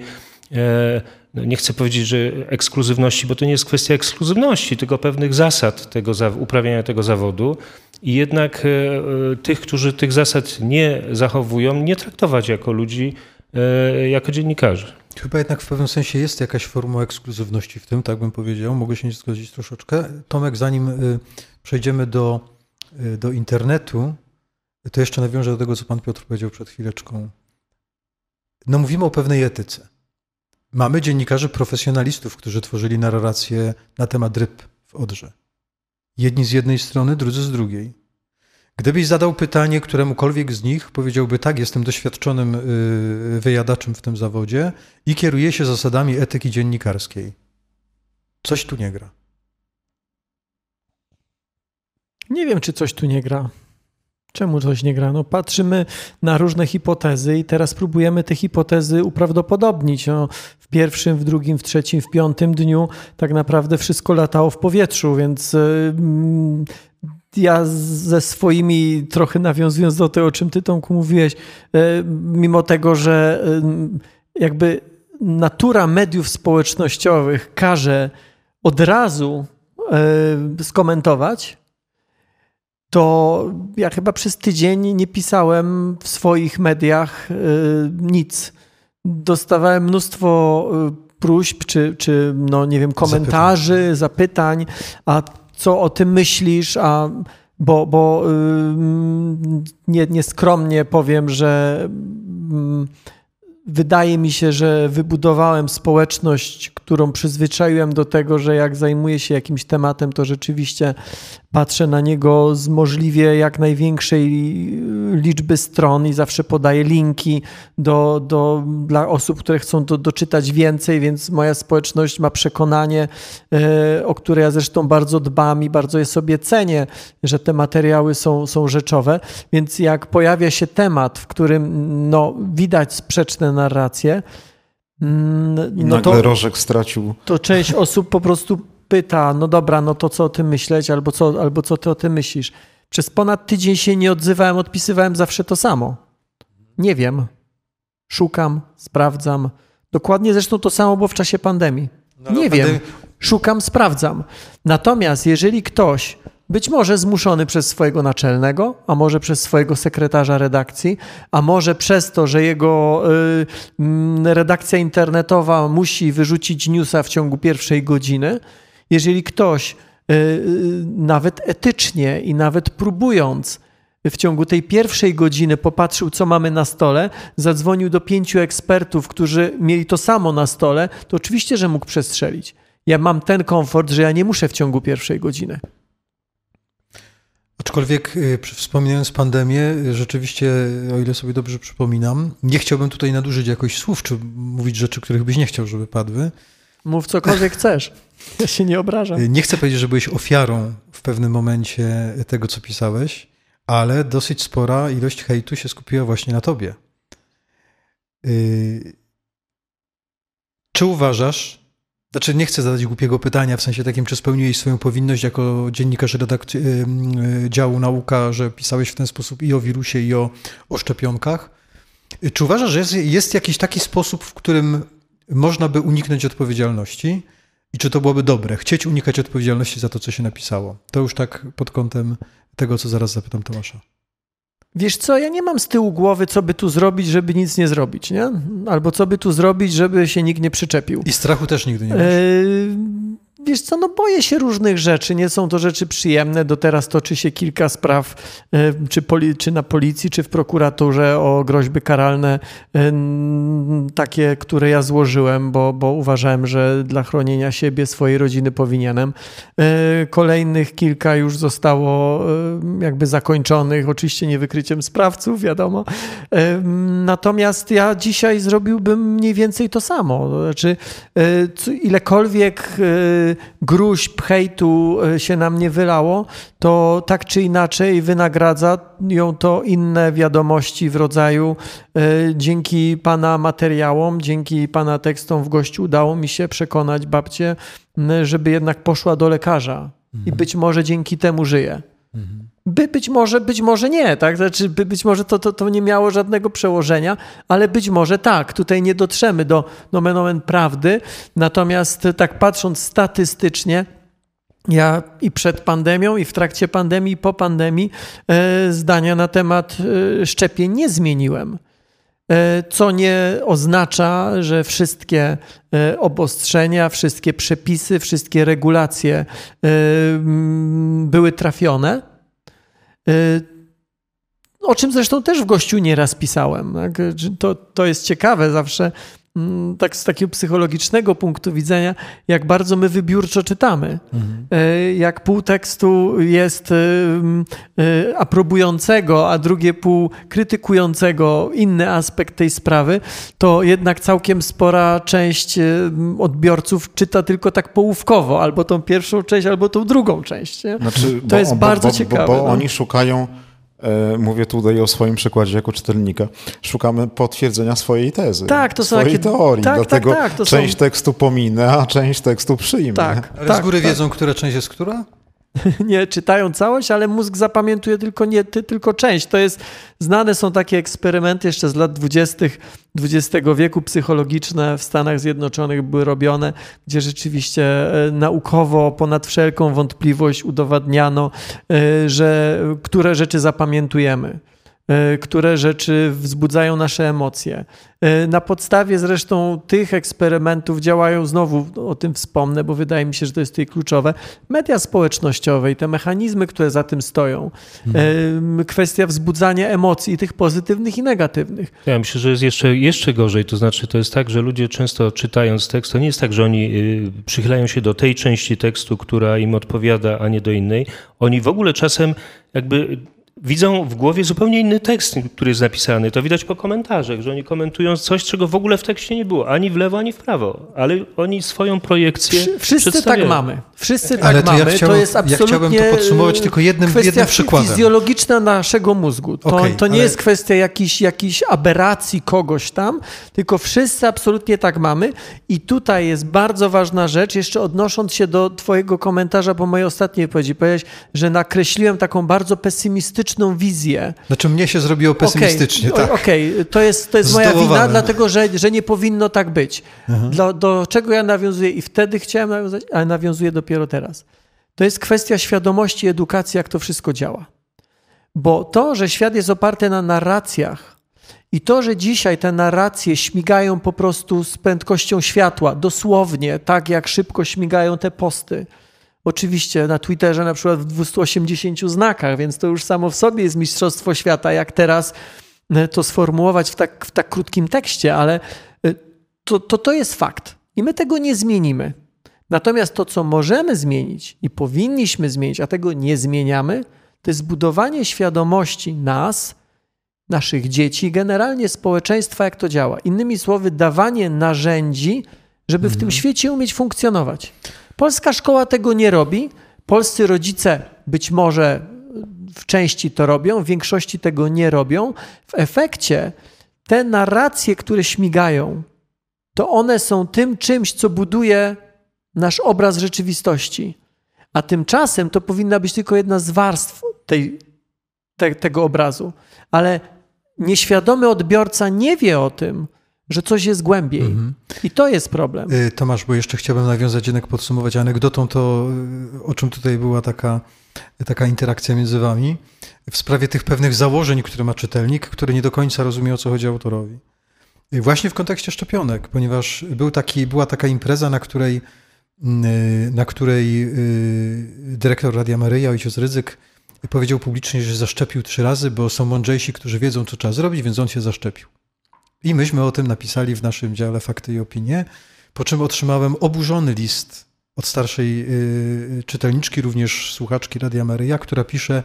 e, no nie chcę powiedzieć, że ekskluzywności, bo to nie jest kwestia ekskluzywności, tylko pewnych zasad tego, uprawiania tego zawodu i jednak e, tych, którzy tych zasad nie zachowują, nie traktować jako ludzi, E, jako dziennikarzy.
Chyba jednak w pewnym sensie jest jakaś forma ekskluzywności w tym, tak bym powiedział. Mogę się nie zgodzić troszeczkę. Tomek, zanim y, przejdziemy do, y, do internetu, to jeszcze nawiążę do tego, co pan Piotr powiedział przed chwileczką. No mówimy o pewnej etyce. Mamy dziennikarzy profesjonalistów, którzy tworzyli narrację na temat ryb w Odrze. Jedni z jednej strony, drudzy z drugiej. Gdybyś zadał pytanie któremukolwiek z nich, powiedziałby tak, jestem doświadczonym y, wyjadaczem w tym zawodzie i kieruję się zasadami etyki dziennikarskiej. Coś tu nie gra.
Nie wiem, czy coś tu nie gra. Czemu coś nie gra? No, patrzymy na różne hipotezy i teraz próbujemy te hipotezy uprawdopodobnić. No, w pierwszym, w drugim, w trzecim, w piątym dniu tak naprawdę wszystko latało w powietrzu, więc yy, ja ze swoimi, trochę nawiązując do tego, o czym ty Tomku mówiłeś, e, mimo tego, że e, jakby natura mediów społecznościowych każe od razu y, skomentować, to ja chyba przez tydzień nie pisałem w swoich mediach nic. Dostawałem mnóstwo próśb, czy, czy no nie wiem, komentarzy, zapytań, a co o tym myślisz, a bo, bo y, nie, nieskromnie powiem, że y, wydaje mi się, że wybudowałem społeczność, którą przyzwyczaiłem do tego, że jak zajmuję się jakimś tematem, to rzeczywiście patrzę na niego z możliwie jak największej liczby stron i zawsze podaję linki do, do, dla osób, które chcą do, doczytać więcej, więc moja społeczność ma przekonanie, e, o które ja zresztą bardzo dbam i bardzo je sobie cenię, że te materiały są, są rzeczowe. Więc jak pojawia się temat, w którym no, widać sprzeczne narracje, mm,
no to, Rożek stracił.
To część osób po prostu pyta, no dobra, no to co o tym myśleć, albo co, albo co ty o tym myślisz. Przez ponad tydzień się nie odzywałem, odpisywałem zawsze to samo. Nie wiem. Szukam, sprawdzam. Dokładnie zresztą to samo było w czasie pandemii. No, nie wiem. Szukam, sprawdzam. Natomiast jeżeli ktoś być może zmuszony przez swojego naczelnego, a może przez swojego sekretarza redakcji, a może przez to, że jego y, redakcja internetowa musi wyrzucić newsa w ciągu pierwszej godziny, jeżeli ktoś e, e, nawet etycznie i nawet próbując w ciągu tej pierwszej godziny popatrzył, co mamy na stole, zadzwonił do pięciu ekspertów, którzy mieli to samo na stole, to oczywiście, że mógł przestrzelić. Ja mam ten komfort, że ja nie muszę w ciągu pierwszej godziny.
Aczkolwiek e, wspominając pandemię, rzeczywiście, o ile sobie dobrze przypominam, nie chciałbym tutaj nadużyć jakoś słów, czy mówić rzeczy, których byś nie chciał, żeby padły.
Mów cokolwiek chcesz. Ja się nie obrażam.
Nie chcę powiedzieć, że byłeś ofiarą w pewnym momencie tego, co pisałeś, ale dosyć spora ilość hejtu się skupiła właśnie na tobie. Y, czy uważasz, znaczy nie chcę zadać głupiego pytania, w sensie takim, czy spełniłeś swoją powinność jako dziennikarz redakcji, y, y, działu nauka, że pisałeś w ten sposób i o wirusie, i o, o szczepionkach? Czy uważasz, że jest, jest jakiś taki sposób, w którym można by uniknąć odpowiedzialności i czy to byłoby dobre, chcieć unikać odpowiedzialności za to, co się napisało. To już tak pod kątem tego, co zaraz zapytam Tomasza.
Wiesz co, ja nie mam z tyłu głowy, co by tu zrobić, żeby nic nie zrobić, nie? Albo co by tu zrobić, żeby się nikt nie przyczepił.
I strachu też nigdy nie masz. Yy,
Wiesz co, no boję się różnych rzeczy, nie są to rzeczy przyjemne. Do teraz toczy się kilka spraw, e, czy, poli, czy na policji, czy w prokuraturze o groźby karalne, e, takie, które ja złożyłem, bo, bo uważałem, że dla chronienia siebie, swojej rodziny powinienem. E, kolejnych kilka już zostało jakby zakończonych, oczywiście nie wykryciem sprawców, wiadomo. Natomiast ja dzisiaj zrobiłbym mniej więcej to samo. Znaczy, ilekolwiek gruźb, hejtu e, się na mnie wylało, to tak czy inaczej wynagradza ją to inne wiadomości w rodzaju e, dzięki Pana materiałom, dzięki Pana tekstom w gościu udało mi się przekonać babcię, żeby jednak poszła do lekarza i mhm. być może dzięki temu żyje. Mhm. By być może, być może nie, tak? Znaczy, by być może to, to, to nie miało żadnego przełożenia, ale być może tak. Tutaj nie dotrzemy do nomen omen prawdy. Natomiast tak patrząc statystycznie, ja i przed pandemią, i w trakcie pandemii, i po pandemii e, zdania na temat e, szczepień nie zmieniłem. E, co nie oznacza, że wszystkie obostrzenia, wszystkie przepisy, wszystkie regulacje były trafione o czym zresztą też w gościu nieraz pisałem. Tak? To, to jest ciekawe zawsze, tak z takiego psychologicznego punktu widzenia, jak bardzo my wybiórczo czytamy. Mhm. Y, jak pół tekstu jest y, aprobującego, a drugie pół krytykującego inny aspekt tej sprawy, to jednak całkiem spora część odbiorców czyta tylko tak połówkowo, albo tą pierwszą część, albo tą drugą część. Znaczy, to bo, jest bardzo
bo,
ciekawe.
Bo, bo no. oni szukają E, mówię tutaj o swoim przykładzie jako czytelnika, szukamy potwierdzenia swojej tezy.
Tak, to
są swojej
takie...
teorii.
Tak,
Dlatego
tak, tak,
część
są...
tekstu pominę, a część tekstu przyjmę.
Tak,
Ale
tak,
z góry
tak.
wiedzą, która część jest która?
nie czytają całość, ale mózg zapamiętuje tylko, nie, ty, tylko część. To jest, znane są takie eksperymenty jeszcze z lat 20. XX wieku, psychologiczne w Stanach Zjednoczonych były robione, gdzie rzeczywiście e, naukowo ponad wszelką wątpliwość udowadniano, e, że które rzeczy zapamiętujemy. E, które rzeczy wzbudzają nasze emocje. E, na podstawie zresztą tych eksperymentów działają, znowu o tym wspomnę, bo wydaje mi się, że to jest tutaj kluczowe, media społecznościowe i te mechanizmy, które za tym stoją. Mhm. Kwestia wzbudzania emocji, tych pozytywnych i negatywnych.
Ja myślę, że jest jeszcze, jeszcze gorzej. To znaczy, to jest tak, że ludzie często czytając tekst, to nie jest tak, że oni y, przychylają się do tej części tekstu, która im odpowiada, a nie do innej. Oni w ogóle czasem jakby widzą w głowie zupełnie inny tekst, który jest napisany. To widać po komentarzach, że oni komentują coś, czego w ogóle w tekście nie było, ani w lewo, ani w prawo, ale oni swoją projekcję
Wszyscy tak mamy. Wszyscy tak
ale to
mamy.
Ja chciałem,
to jest absolutnie
ja chciałbym to podsumować tylko jednym,
kwestia
jednym przykładem.
fizjologiczna naszego mózgu. To, okay, to nie ale... jest kwestia jakiejś, jakiejś aberracji kogoś tam, tylko wszyscy absolutnie tak mamy i tutaj jest bardzo ważna rzecz, jeszcze odnosząc się do twojego komentarza po mojej ostatniej wypowiedzi, powiedziałeś, że nakreśliłem taką bardzo pesymistyczną wizję.
Znaczy mnie się zrobiło pesymistycznie,
okay,
tak.
Okej, okay. to jest, to jest moja wina, dlatego że, że nie powinno tak być. Do, do czego ja nawiązuję i wtedy chciałem nawiązać, ale nawiązuję dopiero teraz. To jest kwestia świadomości edukacji, jak to wszystko działa. Bo to, że świat jest oparty na narracjach i to, że dzisiaj te narracje śmigają po prostu z prędkością światła, dosłownie, tak jak szybko śmigają te posty, Oczywiście na Twitterze na przykład w 280 znakach, więc to już samo w sobie jest mistrzostwo świata, jak teraz e, to sformułować w tak, w tak krótkim tekście, ale e, to, to, to jest fakt i my tego nie zmienimy. Natomiast to, co możemy zmienić i powinniśmy zmienić, a tego nie zmieniamy, to jest budowanie świadomości nas, naszych dzieci, generalnie społeczeństwa, jak to działa. Innymi słowy, dawanie narzędzi, żeby w tym mhm. świecie umieć funkcjonować. Polska szkoła tego nie robi. Polscy rodzice być może w części to robią, w większości tego nie robią. W efekcie te narracje, które śmigają, to one są tym czymś, co buduje nasz obraz rzeczywistości. A tymczasem to powinna być tylko jedna z warstw tej, te, tego obrazu. Ale nieświadomy odbiorca nie wie o tym, że coś jest głębiej. Mhm. I to jest problem.
Y, Tomasz, bo jeszcze chciałbym nawiązać, jednak podsumować anegdotą to, y, o czym tutaj była taka, taka interakcja między wami, w sprawie tych pewnych założeń, które ma czytelnik, który nie do końca rozumie, o co chodzi autorowi. Y, właśnie w kontekście szczepionek, ponieważ był taki, była taka impreza, na której, na której dyrektor Radia Maryja, ojciec Rydzyk, powiedział publicznie, że zaszczepił trzy razy, bo są mądrzejsi, którzy wiedzą, co trzeba zrobić, więc on się zaszczepił. I myśmy o tym napisali w naszym dziale Fakty i Opinie, po czym otrzymałem oburzony list od starszej y, czytelniczki, również słuchaczki Radia Maryja, która pisze,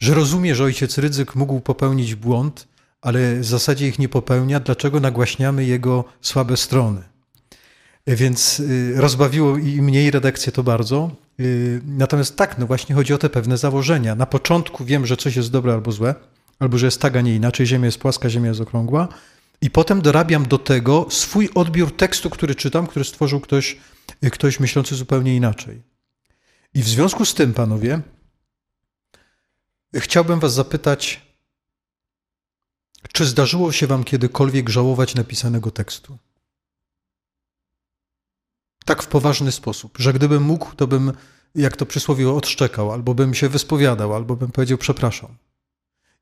że rozumie, że ojciec Rydzyk mógł popełnić błąd, ale w zasadzie ich nie popełnia, dlaczego nagłaśniamy jego słabe strony. Więc y, rozbawiło i mnie i redakcję to bardzo. Y, natomiast tak, no właśnie chodzi o te pewne założenia. Na początku wiem, że coś jest dobre albo złe, albo że jest tak, a nie inaczej, ziemia jest płaska, ziemia jest okrągła, i potem dorabiam do tego swój odbiór tekstu, który czytam, który stworzył ktoś, ktoś myślący zupełnie inaczej. I w związku z tym, panowie, chciałbym was zapytać, czy zdarzyło się wam kiedykolwiek żałować napisanego tekstu? Tak w poważny sposób, że gdybym mógł, to bym, jak to przysłowie, odszczekał, albo bym się wyspowiadał, albo bym powiedział przepraszam.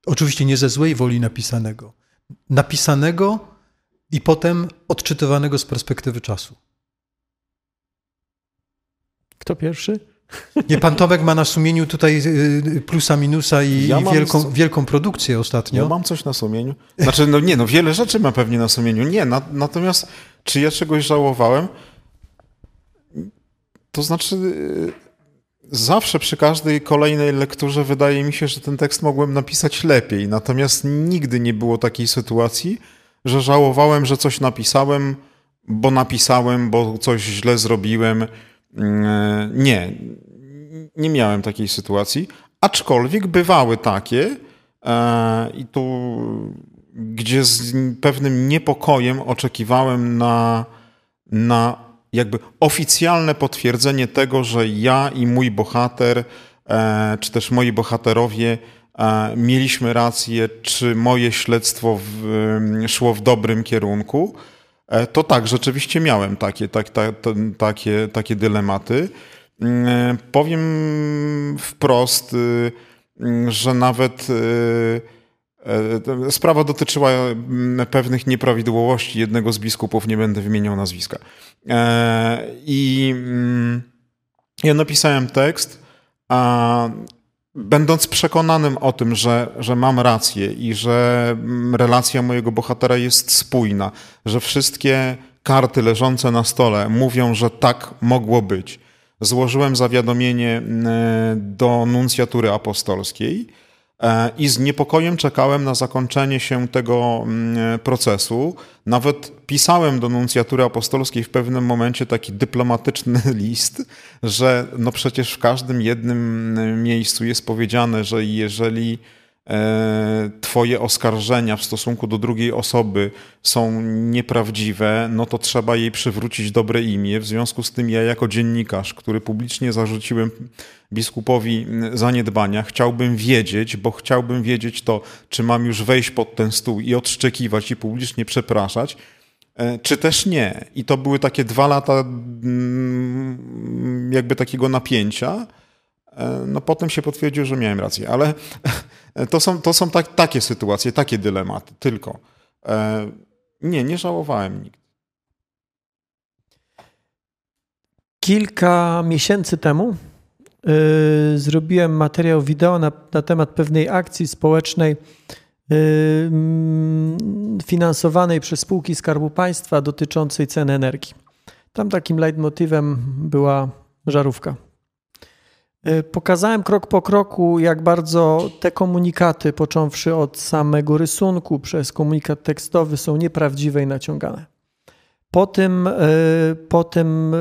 Oczywiście nie ze złej woli napisanego, napisanego i potem odczytywanego z perspektywy czasu.
Kto pierwszy?
Nie, pan Tomek ma na sumieniu tutaj y, y, plusa, minusa i, ja wielką, wielką produkcję ostatnio.
Ja mam coś na sumieniu. Znaczy, no nie, no wiele rzeczy ma pewnie na sumieniu. Nie, na, natomiast czy ja czegoś żałowałem? To znaczy, y, Zawsze przy każdej kolejnej lekturze wydaje mi się, że ten tekst mogłem napisać lepiej, natomiast nigdy nie było takiej sytuacji, że żałowałem, że coś napisałem, bo napisałem, bo coś źle zrobiłem. Mm, nie, nie miałem takiej sytuacji, aczkolwiek bywały takie, e, i tu, gdzie z pewnym niepokojem oczekiwałem na, na jakby oficjalne potwierdzenie tego, że ja i mój bohater e, czy też moi bohaterowie e, mieliśmy rację, czy moje śledztwo w, szło w dobrym kierunku, e, to tak, rzeczywiście miałem takie, tak, ta, ta, takie, takie dylematy. Mm, powiem wprost, y, że nawet y, sprawa dotyczyła mm, pewnych nieprawidłowości jednego z biskupów, nie będę wymieniał nazwiska. E, I mm, ja napisałem tekst, a będąc przekonanym o tym, że, że mam rację i że mm, relacja mojego bohatera jest spójna, że wszystkie karty leżące na stole mówią, że tak mogło być. Złożyłem zawiadomienie do nuncjatury apostolskiej E, I z niepokojem czekałem na zakończenie się tego mm, procesu. Nawet pisałem do nuncjatury apostolskiej w pewnym momencie taki dyplomatyczny list, że no przecież w każdym jednym mm, miejscu jest powiedziane, że jeżeli E, twoje oskarżenia w stosunku do drugiej osoby są nieprawdziwe, no to trzeba jej przywrócić dobre imię. W związku z tym ja jako dziennikarz, który publicznie zarzuciłem biskupowi zaniedbania, chciałbym wiedzieć, bo chciałbym wiedzieć to, czy mam już wejść pod ten stół i odszczekiwać i publicznie przepraszać, e, czy też nie. I to były takie dwa lata mm, jakby takiego napięcia. E, no potem się potwierdziło, że miałem rację, ale to są, to są tak, takie sytuacje, takie dylematy tylko. E, nie, nie żałowałem nigdy.
Kilka miesięcy temu yy, zrobiłem materiał wideo na, na, temat pewnej akcji społecznej yy, finansowanej przez spółki Skarbu Państwa dotyczącej cen energii. Tam takim leitmotywem była żarówka. E, pokazałem krok po kroku, jak bardzo te komunikaty, począwszy od samego rysunku, przez komunikat tekstowy, są nieprawdziwe i naciągane. Po tym, po tym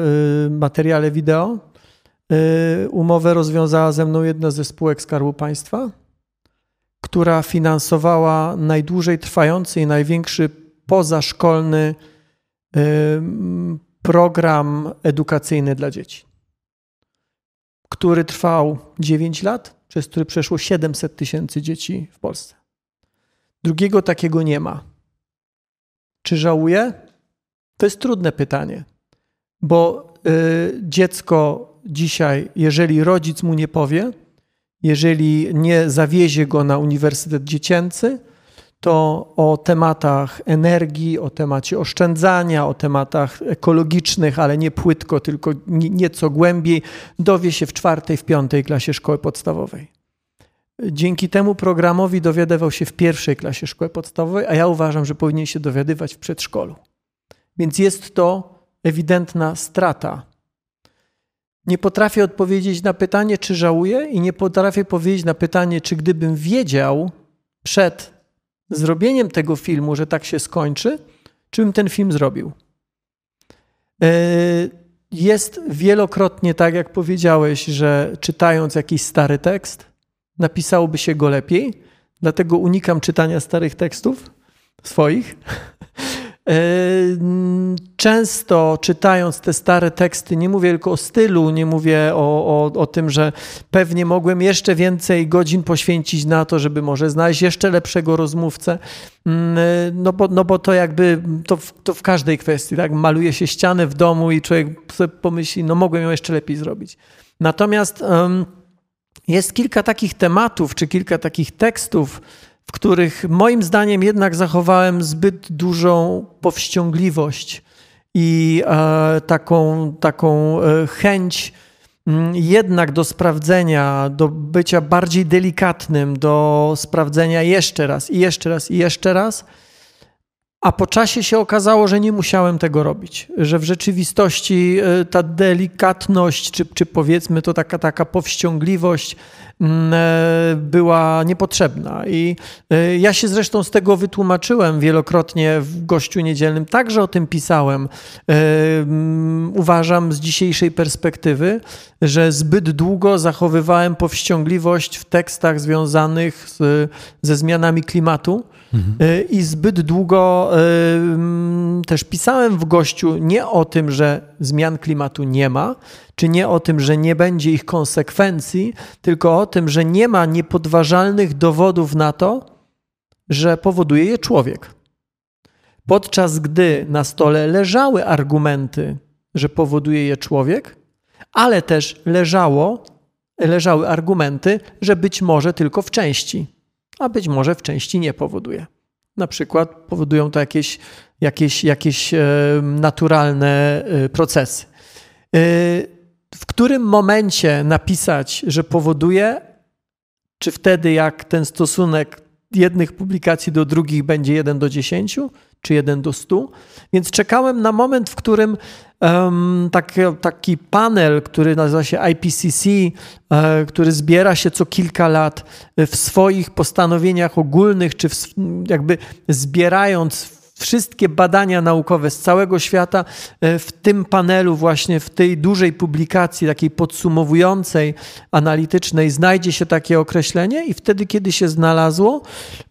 materiale wideo umowę rozwiązała ze mną jedna ze spółek Skarbu Państwa, która finansowała najdłużej trwający i największy pozaszkolny program edukacyjny dla dzieci który trwał 9 lat, przez który przeszło 700 tysięcy dzieci w Polsce. Drugiego takiego nie ma. Czy żałuję? To jest trudne pytanie, bo y, dziecko dzisiaj, jeżeli rodzic mu nie powie, jeżeli nie zawiezie go na uniwersytet dziecięcy, to o tematach energii, o temacie oszczędzania, o tematach ekologicznych, ale nie płytko, tylko nieco głębiej, dowie się w czwartej, w piątej klasie szkoły podstawowej. Dzięki temu programowi dowiadywał się w pierwszej klasie szkoły podstawowej, a ja uważam, że powinien się dowiadywać w przedszkolu. Więc jest to ewidentna strata. Nie potrafię odpowiedzieć na pytanie, czy żałuję, i nie potrafię powiedzieć na pytanie, czy gdybym wiedział przed zrobieniem tego filmu, że tak się skończy, czy bym ten film zrobił. E, jest wielokrotnie tak, jak powiedziałeś, że czytając jakiś stary tekst, napisałoby się go lepiej, dlatego unikam czytania starych tekstów swoich. E, często czytając te stare teksty, nie mówię tylko o stylu, nie mówię o, o, o tym, że pewnie mogłem jeszcze więcej godzin poświęcić na to, żeby może znaleźć jeszcze lepszego rozmówcę, mm, no bo, no bo to jakby to w, to w każdej kwestii, tak? Maluje się ścianę w domu i człowiek sobie pomyśli, no mogłem ją jeszcze lepiej zrobić. Natomiast um, jest kilka takich tematów, czy kilka takich tekstów, w których moim zdaniem jednak zachowałem zbyt dużą powściągliwość i e, taką, taką e, chęć mm, jednak do sprawdzenia, do bycia bardziej delikatnym, do sprawdzenia jeszcze raz i jeszcze raz i jeszcze raz a po czasie się okazało, że nie musiałem tego robić, że w rzeczywistości e, ta delikatność, czy, czy powiedzmy to taka, taka powściągliwość mm, e, była niepotrzebna. I e, ja się zresztą z tego wytłumaczyłem wielokrotnie w gościu niedzielnym, także o tym pisałem. Mm, uważam z dzisiejszej perspektywy, że zbyt długo zachowywałem powściągliwość w tekstach związanych z, ze zmianami klimatu Y, I zbyt długo y, też pisałem w gościu nie o tym, że zmian klimatu nie ma, czy nie o tym, że nie będzie ich konsekwencji, tylko o tym, że nie ma niepodważalnych dowodów na to, że powoduje je człowiek. Podczas gdy na stole leżały argumenty, że powoduje je człowiek, ale też leżało, leżały argumenty, że być może tylko w części, a być może w części nie powoduje. Na przykład powodują to jakieś, jakieś, jakieś e, naturalne e, procesy. E, w którym momencie napisać, że powoduje, czy wtedy, jak ten stosunek jednych publikacji do drugich będzie 1 do 10, czy 1 do 100. Więc czekałem na moment, w którym um, taki, taki panel, który nazywa się IPCC, e, który zbiera się co kilka lat w swoich postanowieniach ogólnych, czy w, jakby zbierając wszystkie badania naukowe z całego świata e, w tym panelu, właśnie w tej dużej publikacji, takiej podsumowującej, analitycznej, znajdzie się takie określenie, i wtedy, kiedy się znalazło,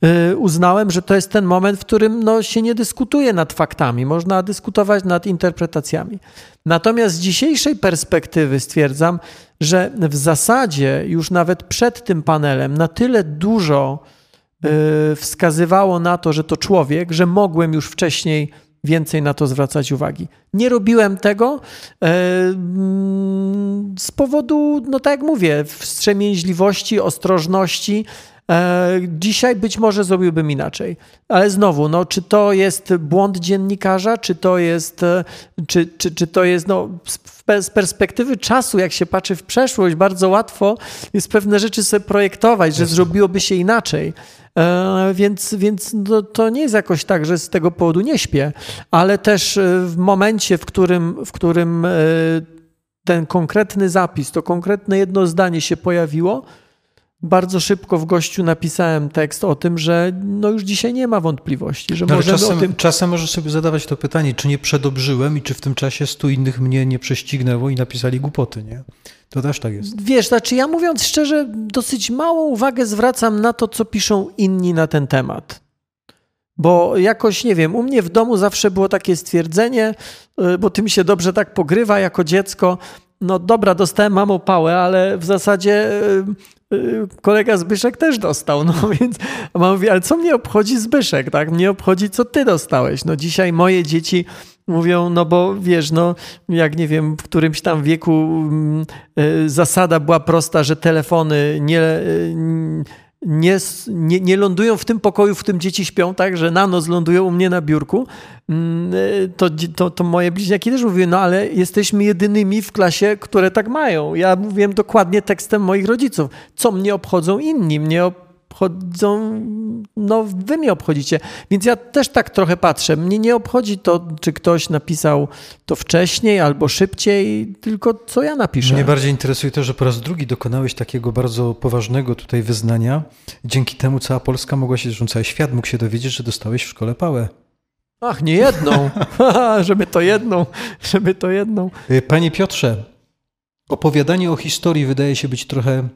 e, uznałem, że to jest ten moment, w którym no, się nie dyskutuje nad faktami, można dyskutować nad interpretacjami. Natomiast z dzisiejszej perspektywy stwierdzam, że w zasadzie już nawet przed tym panelem na tyle dużo wskazywało na to, że to człowiek, że mogłem już wcześniej więcej na to zwracać uwagi. Nie robiłem tego y, mm, z powodu, no tak jak mówię, wstrzemięźliwości, ostrożności. E, dzisiaj być może zrobiłbym inaczej, ale znowu, no, czy to jest błąd dziennikarza, czy to jest, e, czy, czy, czy to jest no, z perspektywy czasu, jak się patrzy w przeszłość, bardzo łatwo jest pewne rzeczy sobie projektować, że zrobiłoby się inaczej. E, więc, więc to, to nie jest jakoś tak, że z tego powodu nie śpię, ale też w momencie, w którym, w którym ten konkretny zapis, to konkretne jedno zdanie się pojawiło, bardzo szybko w gościu napisałem tekst o tym, że no już dzisiaj nie ma wątpliwości, że no, możemy
czasem,
o tym...
Czasem możesz sobie zadawać to pytanie, czy nie przedobrzyłem i czy w tym czasie stu innych mnie nie prześcignęło i napisali głupoty, nie? To też tak jest.
Wiesz, znaczy ja mówiąc szczerze, dosyć małą uwagę zwracam na to, co piszą inni na ten temat. Bo jakoś, nie wiem, u mnie w domu zawsze było takie stwierdzenie, y, bo tym się dobrze tak pogrywa jako dziecko. No dobra, dostałem mamo pałę, ale w zasadzie y, y, kolega Zbyszek też dostał, no więc mama mówi, ale co mnie obchodzi Zbyszek, tak? Mnie obchodzi, co ty dostałeś. No dzisiaj moje dzieci Mówią, no bo wiesz, no jak nie wiem, w którymś tam wieku mm, e, zasada była prosta, że telefony nie, nie, nie, nie lądują w tym pokoju, w którym dzieci śpią, tak, że na noc lądują u mnie na biurku, mm, e, to, to, to moje bliźniaki też mówiły, no ale jesteśmy jedynymi w klasie, które tak mają. Ja mówiłem dokładnie tekstem moich rodziców. Co mnie obchodzą inni? Mnie obchodzą, no wy mnie obchodzicie. Więc ja też tak trochę patrzę. Mnie nie obchodzi to, czy ktoś napisał to wcześniej albo szybciej, tylko co ja napiszę.
Mnie bardziej interesuje to, że po raz drugi dokonałeś takiego bardzo poważnego tutaj wyznania. Dzięki temu cała Polska mogła się, że cały świat mógł się dowiedzieć, że dostałeś w szkole pałę.
Ach, nie jedną. żeby to jedną, żeby to jedną.
Y, panie Piotrze, opowiadanie o historii wydaje się być trochę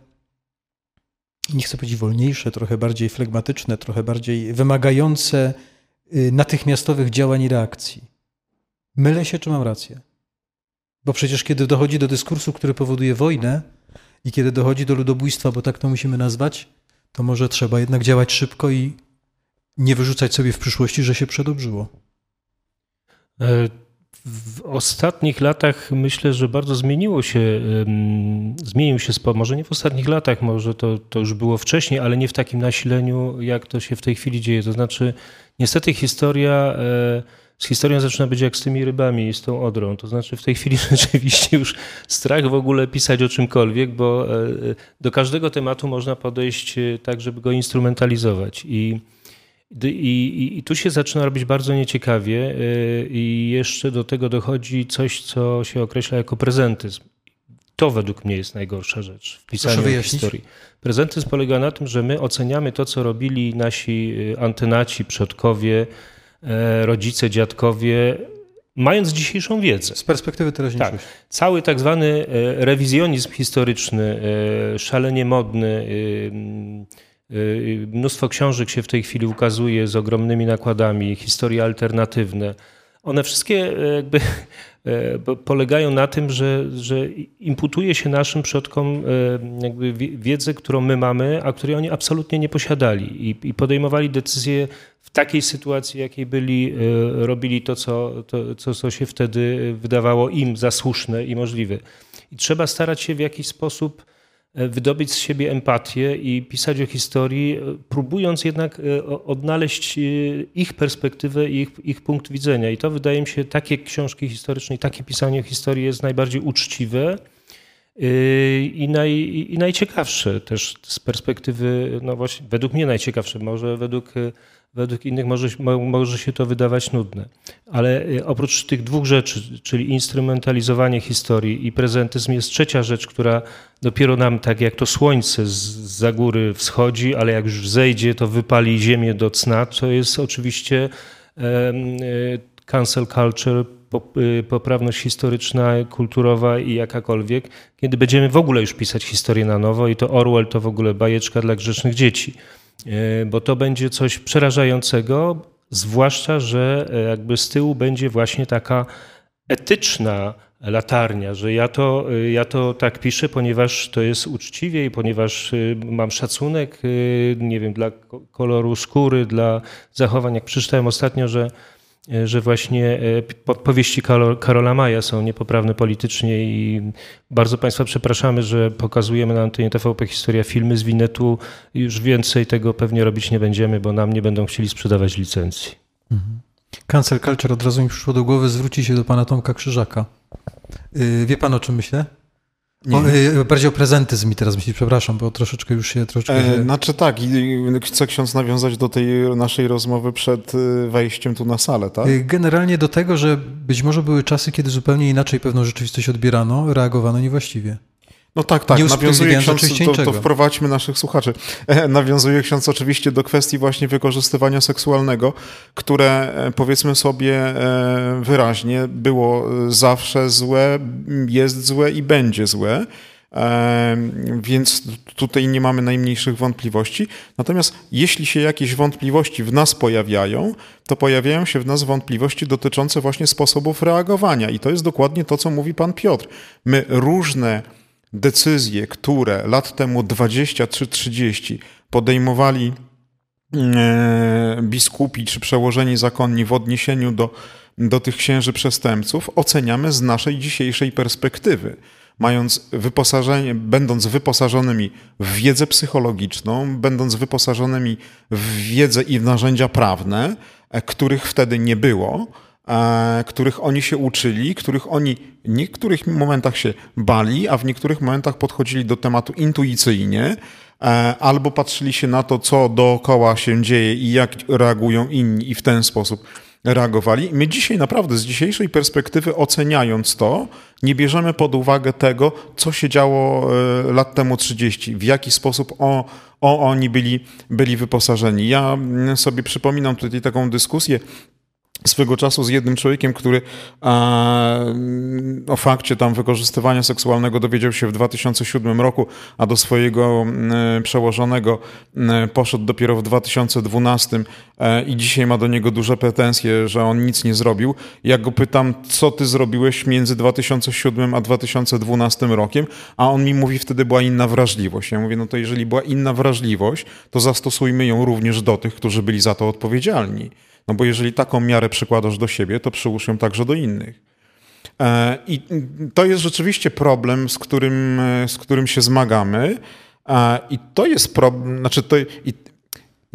nie chcę powiedzieć wolniejsze, trochę bardziej flegmatyczne, trochę bardziej wymagające y, natychmiastowych działań i reakcji. Mylę się, czy mam rację? Bo przecież kiedy dochodzi do dyskursu, który powoduje wojnę i kiedy dochodzi do ludobójstwa, bo tak to musimy nazwać, to może trzeba jednak działać szybko i nie wyrzucać sobie w przyszłości, że się przedobrzyło.
E, w ostatnich latach myślę, że bardzo zmieniło się, zmienił się sport, może nie w ostatnich latach, może to, to już było wcześniej, ale nie w takim nasileniu, jak to się w tej chwili dzieje. To znaczy, niestety historia, e, z historią zaczyna być jak z tymi rybami i z tą odrą. To znaczy, w tej chwili rzeczywiście już strach w ogóle pisać o czymkolwiek, bo e, do każdego tematu można podejść e, tak, żeby go instrumentalizować. I i, i, I, tu się zaczyna robić bardzo nieciekawie, y, i jeszcze do tego dochodzi coś, co się określa jako prezentyzm. To według mnie jest najgorsza rzecz w pisaniu historii. Prezentyzm polega na tym, że my oceniamy to, co robili nasi y, antenaci, przodkowie, e, rodzice, dziadkowie, mając dzisiejszą wiedzę.
Z perspektywy teraźniejszości.
Tak. Cały tak zwany e, rewizjonizm historyczny, e, szalenie modny, Y, mnóstwo książek się w tej chwili ukazuje z ogromnymi nakładami, historie alternatywne. One wszystkie e, jakby e, polegają na tym, że, że imputuje się naszym przodkom e, jakby wiedzę, którą my mamy, a której oni absolutnie nie posiadali i, i podejmowali decyzje w takiej sytuacji, jakiej byli, robili to co, to, co, co się wtedy wydawało im za słuszne i możliwe. I trzeba starać się w jakiś sposób wydobyć z siebie empatię i pisać o historii, e, próbując jednak e, odnaleźć ich perspektywę i ich, ich punkt widzenia. I to wydaje mi się, takie książki historyczne i takie pisanie o historii jest najbardziej uczciwe i, naj, i najciekawsze też z perspektywy, no właśnie, według mnie najciekawsze, może według według innych może, może się to wydawać nudne. Ale y, oprócz tych dwóch rzeczy, czyli instrumentalizowanie historii i prezentyzm, jest trzecia rzecz, która dopiero nam, tak jak to słońce z za góry wschodzi, ale jak już zejdzie, to wypali ziemię do cna, to jest oczywiście y, cancel culture, poprawność historyczna, kulturowa i jakakolwiek, kiedy będziemy w ogóle już pisać historię na nowo i to Orwell to w ogóle bajeczka dla grzecznych dzieci. E, bo to będzie coś przerażającego, zwłaszcza, że e, jakby z tyłu będzie właśnie taka etyczna latarnia, że ja to, e, ja to tak piszę, ponieważ to jest uczciwie i ponieważ mam szacunek, nie wiem, dla koloru skóry, dla zachowań. Jak przeczytałem ostatnio, że że właśnie e, powieści Karola Maja są niepoprawne politycznie i bardzo Państwa przepraszamy, że pokazujemy na antenie TVP Historia filmy z Winetu. Już więcej tego pewnie robić nie będziemy, bo nam nie będą chcieli sprzedawać licencji.
Mhm. Cancel Culture od razu mi przyszło do głowy, zwróci się do pana Tomka Krzyżaka. Y, wie pan o czym myślę? O, y, bardziej o prezentyzm mi teraz myśli, przepraszam, bo troszeczkę już się... Troszeczkę e.
Znaczy tak, i chce ksiądz nawiązać do tej naszej rozmowy przed y, wejściem tu na salę, tak? Y,
generalnie do tego, że być może były czasy, kiedy zupełnie inaczej pewną rzeczywistość odbierano, reagowano niewłaściwie.
No tak, tak. Nawiązuje ksiądz, to, to wprowadźmy naszych słuchaczy. E, nawiązuje ksiądz oczywiście do kwestii właśnie wykorzystywania seksualnego, które e, powiedzmy sobie e, wyraźnie było zawsze złe, jest złe i będzie złe. Więc tutaj nie mamy najmniejszych wątpliwości. Natomiast jeśli się jakieś wątpliwości w nas pojawiają, to pojawiają się w nas wątpliwości dotyczące właśnie sposobów reagowania. I to jest dokładnie to, co mówi pan Piotr. My różne decyzje, które lat temu 20 czy 30 podejmowali e, biskupi czy przełożeni zakonni w odniesieniu do, do tych księży przestępców, oceniamy z naszej dzisiejszej perspektywy. Mając wyposażenie, będąc wyposażonymi w wiedzę psychologiczną, będąc wyposażonymi w wiedzę i w narzędzia prawne, e, których wtedy nie było, których oni się uczyli, których oni w niektórych momentach się bali, a w niektórych momentach podchodzili do tematu intuicyjnie, e, albo patrzyli się na to, co dookoła się dzieje i jak reagują inni, i w ten sposób reagowali. My dzisiaj naprawdę z dzisiejszej perspektywy oceniając to, nie bierzemy pod uwagę tego, co się działo e, lat temu 30, w jaki sposób o, o, oni byli, byli wyposażeni. Ja mm, sobie przypominam tutaj taką dyskusję swego czasu z jednym człowiekiem, który a, o fakcie tam wykorzystywania seksualnego dowiedział się w 2007 roku, a do swojego przełożonego poszedł dopiero w 2012 e, i dzisiaj ma do niego duże pretensje, że on nic nie zrobił. Ja go pytam, co ty zrobiłeś między 2007 a 2012 rokiem, a on mi mówi, wtedy była inna wrażliwość. Ja mówię, no to jeżeli była inna wrażliwość, to zastosujmy ją również do tych, którzy byli za to odpowiedzialni. No bo jeżeli taką miarę przykładasz do siebie, to przyłóż ją także do innych. E, I to jest rzeczywiście problem, z którym, e, z którym się zmagamy. E, I to jest problem, znaczy to, i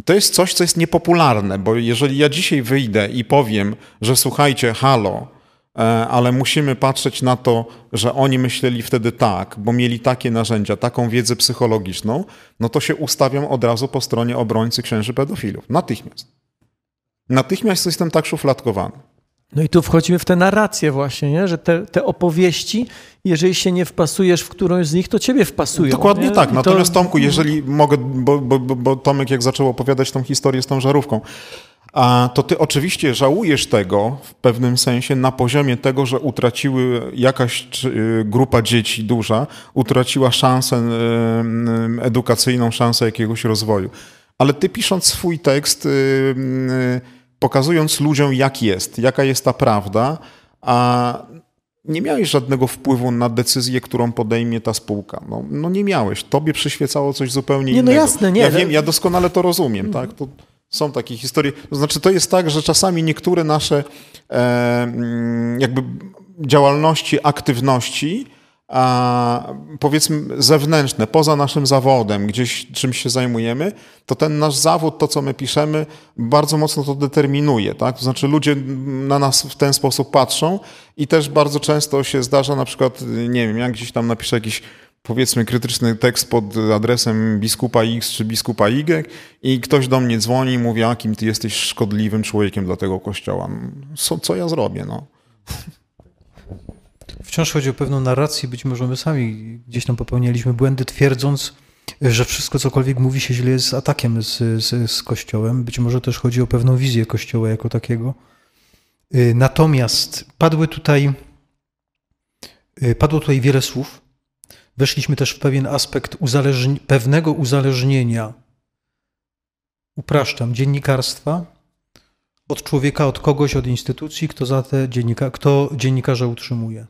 to jest coś, co jest niepopularne, bo jeżeli ja dzisiaj wyjdę i powiem, że słuchajcie, halo, ale musimy patrzeć na to, że oni myśleli wtedy tak, bo mieli takie narzędzia, taką wiedzę psychologiczną, no to się ustawiam od razu po stronie obrońcy księży pedofilów. Natychmiast. Natychmiast jestem tak szufladkowany.
No i tu wchodzimy w tę narrację właśnie, nie? że te, te opowieści, jeżeli się nie wpasujesz w którąś z nich, to ciebie wpasują.
Dokładnie
nie?
tak. Natomiast to... Tomku, jeżeli mogę, bo, bo, bo Tomek jak zaczął opowiadać tą historię z tą żarówką, a to ty oczywiście żałujesz tego w pewnym sensie na poziomie tego, że utraciły jakaś czy- grupa dzieci duża, utraciła szansę em, edukacyjną, szansę jakiegoś rozwoju. Ale ty pisząc swój tekst, ym, y, pokazując ludziom jak jest, jaka jest ta prawda, a nie miałeś żadnego wpływu na decyzję, którą podejmie ta spółka. No, no nie miałeś. Tobie przyświecało coś zupełnie
Nie, no
innego.
jasne, nie.
Ja wiem, ja doskonale to rozumiem, tak? To są takie historie. To znaczy, to jest tak, że czasami niektóre nasze e, mm, jakby działalności, aktywności, a powiedzmy zewnętrzne, poza naszym zawodem, gdzieś czymś się zajmujemy, to ten nasz zawód, to co my piszemy, bardzo mocno to determinuje. Tak? To znaczy ludzie na nas w ten sposób patrzą i też bardzo często się zdarza na przykład, nie wiem, jak gdzieś tam napiszę jakiś powiedzmy krytyczny tekst pod adresem biskupa X czy biskupa Y i ktoś do mnie dzwoni i mówi, jakim ty jesteś szkodliwym człowiekiem dla tego kościoła. Co, co ja zrobię? No.
Wciąż chodzi o pewną narrację, być może my sami gdzieś tam popełnialiśmy błędy, twierdząc, że wszystko, cokolwiek mówi się źle, jest atakiem z, z, z Kościołem. Być może też chodzi o pewną wizję Kościoła jako takiego. Y, Natomiast padły tutaj, y, padło tutaj wiele słów. Weszliśmy też w pewien aspekt uzależni pewnego uzależnienia, upraszczam, dziennikarstwa od człowieka, od kogoś, od instytucji, kto za te dziennika, kto dziennikarza utrzymuje.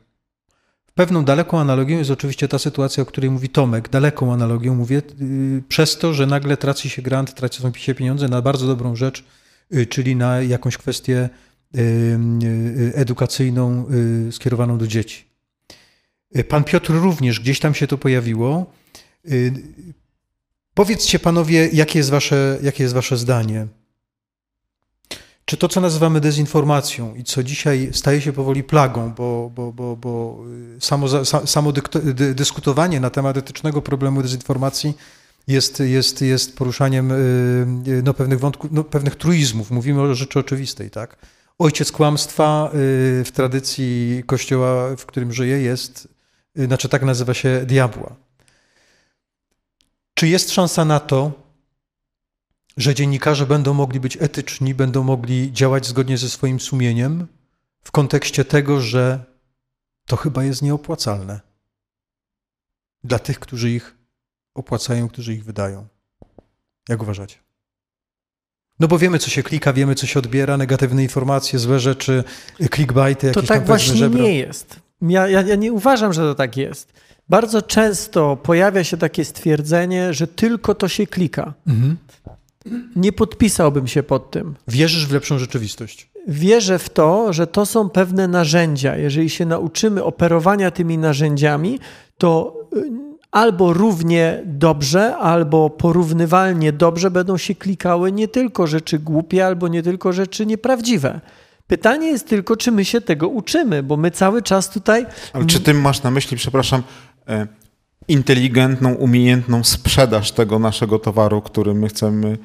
Pewną daleką analogią jest oczywiście ta sytuacja, o której mówi Tomek. Daleką analogią mówię yy, przez to, że nagle traci się grant, tracą się pieniądze na bardzo dobrą rzecz, yy, czyli na jakąś kwestię yy, edukacyjną skierowaną do dzieci. Pan Piotr również gdzieś tam się to pojawiło. Powiedzcie panowie, jakie jest wasze, jakie jest wasze zdanie? Czy to, co nazywamy dezinformacją i co dzisiaj staje się powoli plagą, bo, bo, bo, bo samo, sa- samo dy- dyskutowanie na temat etycznego problemu dezinformacji jest, jest, jest poruszaniem y, y, no, pewnych wątków, no, pewnych truizmów. Mówimy o rzeczy oczywistej, tak? Ojciec kłamstwa y, w tradycji kościoła, w którym żyje, jest, y, znaczy tak nazywa się diabła. Czy jest szansa na to, że dziennikarze będą mogli być etyczni, będą mogli działać zgodnie ze swoim sumieniem w kontekście tego, że to chyba jest nieopłacalne dla tych, którzy ich opłacają, którzy ich wydają. Jak uważacie? No bo wiemy, co się klika, wiemy, co się odbiera, negatywne informacje, złe rzeczy, clickbaity, jakieś
To tak właśnie
żebra.
nie jest. Ja, ja, ja nie uważam, że to tak jest. Bardzo często pojawia się takie stwierdzenie, że tylko to się klika.
Mhm.
Nie podpisałbym się pod tym.
Wierzysz w lepszą rzeczywistość.
Wierzę w to, że to są pewne narzędzia. Jeżeli się nauczymy operowania tymi narzędziami, to y, albo równie dobrze, albo porównywalnie dobrze będą się klikały nie tylko rzeczy głupie, albo nie tylko rzeczy nieprawdziwe. Pytanie jest tylko, czy my się tego uczymy, bo my cały czas tutaj
Ale czy ty masz na myśli, przepraszam, e, inteligentną, umiejętną sprzedaż tego naszego towaru, który my chcemy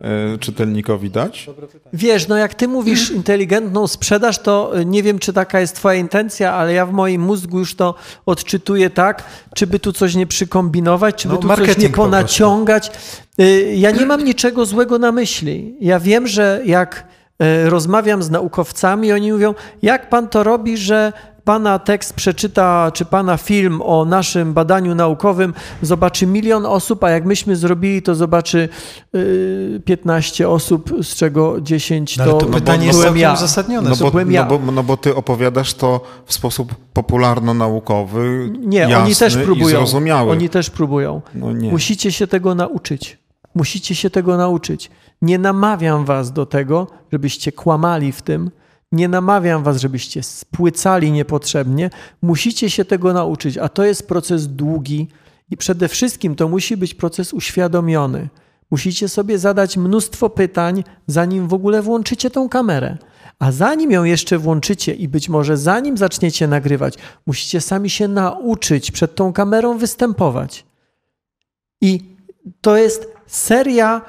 e, czytelnikowi dać?
Wiesz, no jak ty mówisz inteligentną sprzedaż, to y, nie wiem, czy taka jest twoja intencja, ale ja w moim mózgu już to odczytuję tak, czy by tu coś nie przykombinować, czy by
No,
tu coś nie
marketing po
ponaciągać. Y, Ja nie mam niczego złego na myśli. Ja wiem, że jak rozmawiam z naukowcami, oni mówią, jak pan to robi, że pana tekst przeczyta, czy pana film o naszym badaniu naukowym zobaczy milion osób, a jak myśmy zrobili, to zobaczy y, 15 osób, z czego 10
No,
to,
to pytanie jest
byłem
całkiem
ja.
uzasadnione.
No
to
bo,
byłem
no,
ja.
bo, no bo ty opowiadasz to w sposób popularno-naukowy,
Nie,
jasny
oni też próbują.
zrozumiały.
Oni też próbują.
No.
Musicie się tego nauczyć. Musicie się tego nauczyć. Nie namawiam was do tego, żebyście kłamali w tym. Nie namawiam was, żebyście spłycali niepotrzebnie. Musicie się tego nauczyć, a to jest proces długi i przede wszystkim to musi być proces uświadomiony. Musicie sobie zadać mnóstwo pytań, zanim w ogóle włączycie tą kamerę. A zanim ją jeszcze włączycie i być może zanim zaczniecie nagrywać, musicie sami się nauczyć przed tą kamerą występować. I to jest seria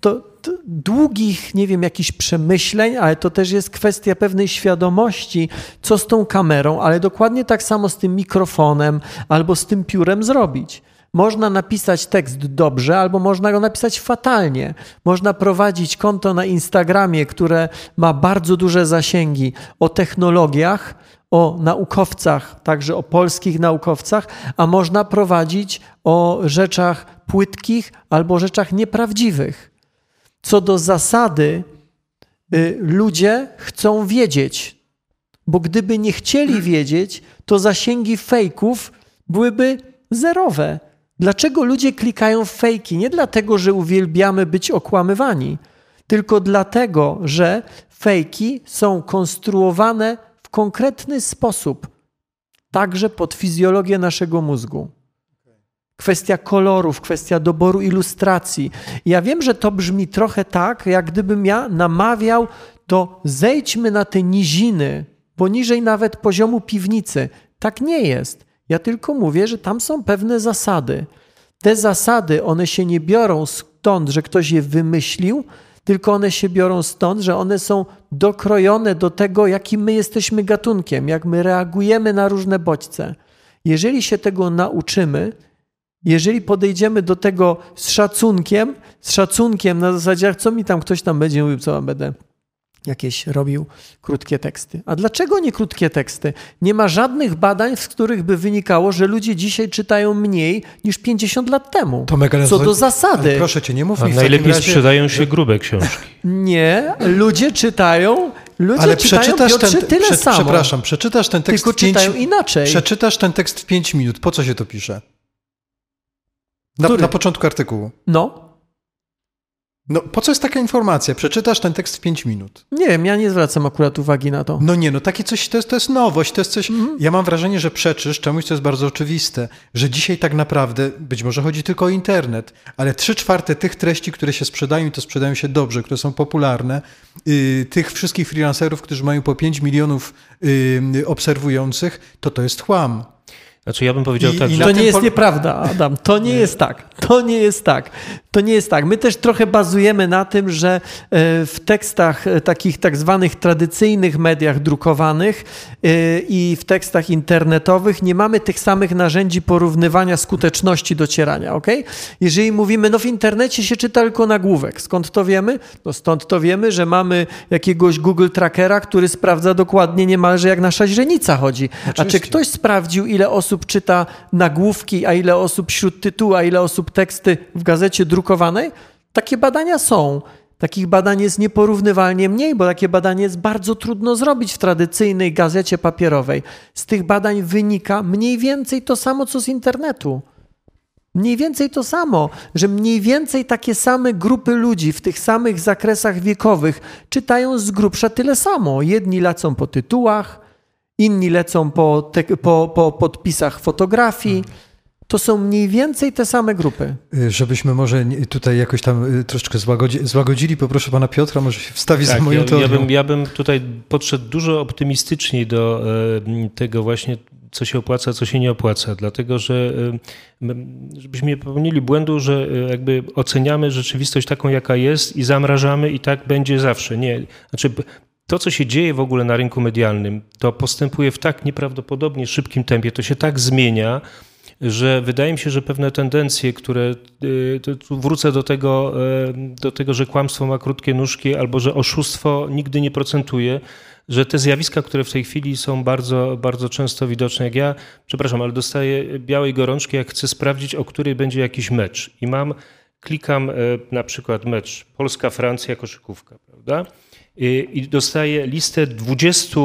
to, długich, nie wiem, jakichś przemyśleń, ale to też jest kwestia pewnej świadomości, co z tą kamerą, ale dokładnie tak samo z tym mikrofonem albo z tym piórem zrobić. Można napisać tekst dobrze, albo można go napisać fatalnie. Można prowadzić konto na Instagramie, które ma bardzo duże zasięgi o technologiach, o naukowcach, także o polskich naukowcach, a można prowadzić o rzeczach płytkich albo rzeczach nieprawdziwych. Co do zasady, y, ludzie chcą wiedzieć, bo gdyby nie chcieli wiedzieć, to zasięgi fejków byłyby zerowe. Dlaczego ludzie klikają w fejki? Nie dlatego, że uwielbiamy być okłamywani, tylko dlatego, że fejki są konstruowane w konkretny sposób, także pod fizjologię naszego mózgu. Kwestia kolorów, kwestia doboru ilustracji. Ja wiem, że to brzmi trochę tak, jak gdybym ja namawiał, to zejdźmy na te niziny, poniżej nawet poziomu piwnicy. Tak nie jest. Ja tylko mówię, że tam są pewne zasady. Te zasady, one się nie biorą stąd, że ktoś je wymyślił, tylko one się biorą stąd, że one są dokrojone do tego, jakim my jesteśmy gatunkiem, jak my reagujemy na różne bodźce. Jeżeli się tego nauczymy, jeżeli podejdziemy do tego z szacunkiem, z szacunkiem na zasadzie, co mi tam ktoś tam będzie mówił, co mam będę jakieś robił krótkie teksty. A dlaczego nie krótkie teksty? Nie ma żadnych badań, z których by wynikało, że ludzie dzisiaj czytają mniej niż 50 lat temu.
Tomek, ale
Co do zasady.
Ale proszę cię, nie mów
A
mi w
najlepiej
razie,
sprzedają się grube książki.
Nie, ludzie czytają, ludzie
Ale
czytają
przeczytasz ten,
tyle
prze,
samo.
przepraszam, przeczytasz ten tekst
Tylko
w pięć,
czytają inaczej.
Przeczytasz ten tekst w 5 minut. Po co się to pisze? Na, na początku artykułu.
No,
No, po co jest taka informacja? Przeczytasz ten tekst w 5 minut.
nie wiem, ja nie zwracam akurat uwagi na to.
No nie, no takie coś, to jest, to jest nowość, to jest coś...
Mhm.
Ja mam wrażenie, że przeczysz czemuś, co jest bardzo oczywiste, że dzisiaj tak naprawdę, być może chodzi tylko o internet, ale trzy czwarte tych treści, które się sprzedają i to sprzedają się dobrze, które są popularne, yy, tych wszystkich freelancerów, którzy mają po 5 milionów yy, obserwujących, to to jest chłam.
Znaczy ja bym powiedział
I-
tak,
i
że
To nie jest nieprawda, Adam. To nie jest tak. To nie jest tak. To nie jest tak. My też trochę bazujemy na tym, że e, w tekstach e, takich tak zwanych tradycyjnych mediach drukowanych e, i w tekstach internetowych nie mamy tych samych narzędzi porównywania skuteczności docierania, ok? Jeżeli mówimy, no w internecie się czyta tylko nagłówek. Skąd to wiemy? No stąd to wiemy, że mamy jakiegoś Google Trackera, który sprawdza dokładnie niemalże jak nasza źrenica chodzi. A czy
Oczywiście.
ktoś sprawdził, ile osób czyta nagłówki, a ile osób śródtytułu, a ile osób teksty w gazecie drukowanej? Takie badania są. Takich badań jest nieporównywalnie mniej, bo takie badanie jest bardzo trudno zrobić w tradycyjnej gazecie papierowej. Z tych badań wynika mniej więcej to samo, co z internetu. Mniej więcej to samo, że mniej więcej takie same grupy ludzi w tych samych zakresach wiekowych czytają z grubsza tyle samo. Jedni lecą po tytułach, inni lecą po, te, po, po podpisach fotografii. To są mniej więcej te same grupy.
Y, Żebyśmy może tutaj jakoś tam y, troszeczkę złagodzi, złagodzili, poproszę pana Piotra, może się wstawi za
Tak,
moją
ja, ja,
teorią.
bym, ja bym tutaj podszedł dużo optymistyczniej do e, tego właśnie, co się opłaca, co się nie opłaca, dlatego że żebyśmy nie popełnili błędu, że jakby oceniamy rzeczywistość taką, jaka jest i zamrażamy i tak będzie zawsze. Nie, znaczy to, co się dzieje w ogóle na rynku medialnym, to postępuje w tak nieprawdopodobnie szybkim tempie, to się tak zmienia, że wydaje mi się, że pewne tendencje, które y, tu wrócę do tego, y, do tego, że kłamstwo ma krótkie nóżki albo że oszustwo nigdy nie procentuje, że te zjawiska, które w tej chwili są bardzo, bardzo często widoczne, jak ja, przepraszam, ale dostaję białej gorączki, jak chcę sprawdzić, o której będzie jakiś mecz i mam, klikam y, na przykład mecz Polska-Francja, koszykówka, prawda? I dostaję listę 20 e,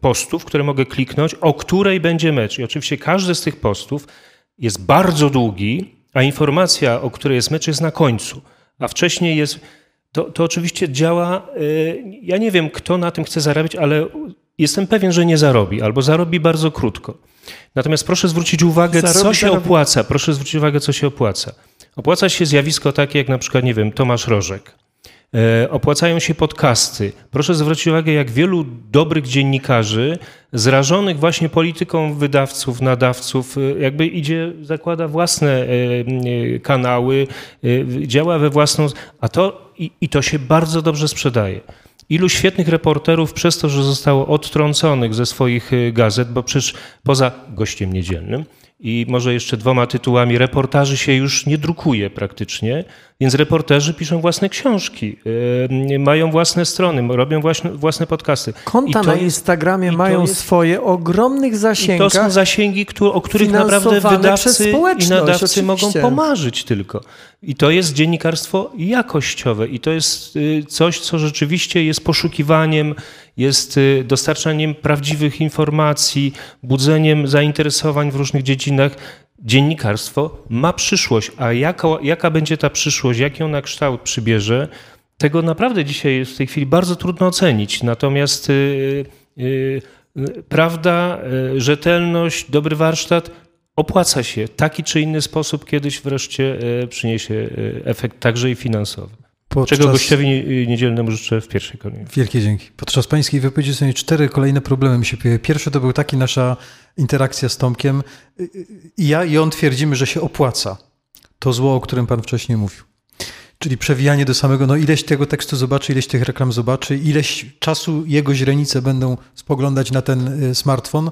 postów, które mogę kliknąć, o której będzie mecz. I oczywiście każdy z tych postów jest bardzo długi, a informacja, o której jest mecz, jest na końcu. A wcześniej jest. To, to oczywiście działa. e, Ja nie wiem, kto na tym chce zarabiać, ale jestem pewien, że nie zarobi, albo zarobi bardzo krótko. Natomiast proszę zwrócić uwagę, co
Zarobi,
się
zarobi.
opłaca. Proszę zwrócić uwagę, co się opłaca. Opłaca się zjawisko takie jak na przykład, nie wiem, Tomasz Rożek. E, Opłacają się podcasty. Proszę zwrócić uwagę, jak wielu dobrych dziennikarzy, zrażonych właśnie polityką wydawców, nadawców, e, jakby idzie, zakłada własne e, kanały, działa we własną. A to i, i to się bardzo dobrze sprzedaje. Ilu świetnych reporterów przez to, że zostało odtrąconych ze swoich gazet, bo przecież poza gościem niedzielnym, i może jeszcze dwoma tytułami. Reportaży się już nie drukuje praktycznie, więc reporterzy piszą własne książki, yy, mają własne strony, robią własne, własne podcasty.
Konta na
jest,
Instagramie mają
jest,
swoje ogromnych zasięgach.
I to są zasięgi, które, o których naprawdę wydawcy i nadawcy oczywiście. mogą pomarzyć tylko. I to jest dziennikarstwo jakościowe i to jest y, coś, co rzeczywiście jest poszukiwaniem, jest y, dostarczaniem prawdziwych informacji, budzeniem zainteresowań w różnych dziedzinach. Dziennikarstwo ma przyszłość, a jaka, jaka będzie ta przyszłość, jaki ona kształt przybierze, tego naprawdę dzisiaj jest w tej chwili bardzo trudno ocenić. Natomiast yy, yy, prawda, yy, rzetelność, dobry warsztat opłaca się. Taki czy inny sposób kiedyś wreszcie przyniesie efekt także i finansowy. Podczas... Czego gościowi niedzielnemu życzę w pierwszej kolejności.
Wielkie dzięki. Podczas pańskiej wypowiedzi są cztery kolejne problemy mi się pojawiły. Pierwszy to był taki nasza interakcja z Tomkiem. I ja i on twierdzimy, że się opłaca to zło, o którym pan wcześniej mówił. Czyli przewijanie do samego, no ileś tego tekstu zobaczy, ileś tych reklam zobaczy, ileś czasu jego źrenice będą spoglądać na ten y, smartfon.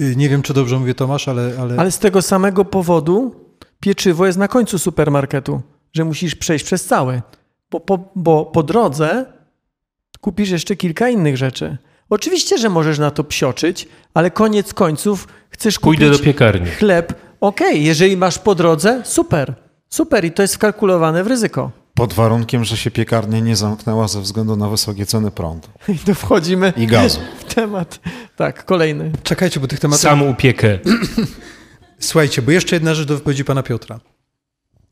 Y, nie wiem, czy dobrze mówię Tomasz, ale...
Ale, ale z tego samego powodu pieczywo jest na końcu supermarketu, że musisz przejść przez cały bo po, bo po drodze kupisz jeszcze kilka innych rzeczy. Oczywiście, że możesz na to psioczyć, ale koniec końców chcesz kupić
Pójdę do piekarni.
chleb. Okej, okay, jeżeli masz po drodze, super. Super i to jest wkalkulowane w ryzyko.
Pod warunkiem, że się piekarnia nie zamknęła ze względu na wysokie ceny prądu.
I tu wchodzimy
I gazu.
w temat. Tak, kolejny.
Czekajcie, bo tych tematów...
Sam upiekę.
Słuchajcie, bo jeszcze jedna rzecz do wypowiedzi pana Piotra.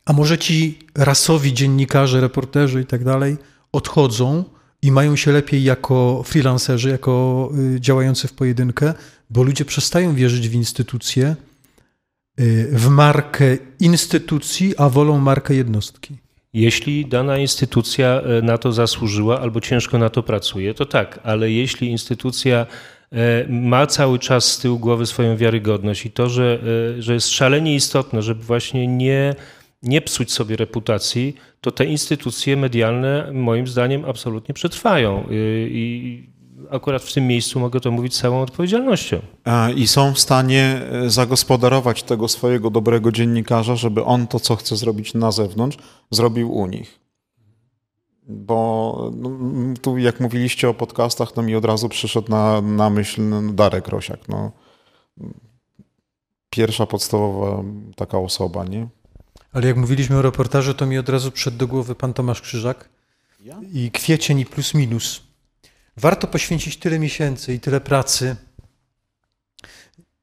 A może ci rasowi dziennikarze, reporterzy i tak dalej odchodzą i mają się lepiej jako freelancerzy, jako y, działający w pojedynkę, bo ludzie przestają wierzyć w instytucje, y, w markę instytucji, a wolą markę jednostki.
Jeśli dana instytucja y, na to zasłużyła albo ciężko na to pracuje, to tak, ale jeśli instytucja ma cały czas z tyłu głowy swoją wiarygodność i to, że, że jest szalenie istotne, żeby właśnie nie nie psuć sobie reputacji, to te instytucje medialne moim zdaniem absolutnie przetrwają. Y, I akurat w tym miejscu mogę to mówić z całą odpowiedzialnością.
I są w stanie e, zagospodarować tego swojego dobrego dziennikarza, żeby on to, co chce zrobić na zewnątrz, zrobił u nich. Bo no, tu jak mówiliście o podcastach, to mi od razu przyszedł na, na myśl no, Darek Rosiak. No. Pierwsza podstawowa taka osoba, nie?
Ale jak mówiliśmy o reportażu, to mi od razu przyszedł do głowy pan Tomasz Krzyżak i kwiecień i plus minus. Warto poświęcić tyle miesięcy i tyle pracy,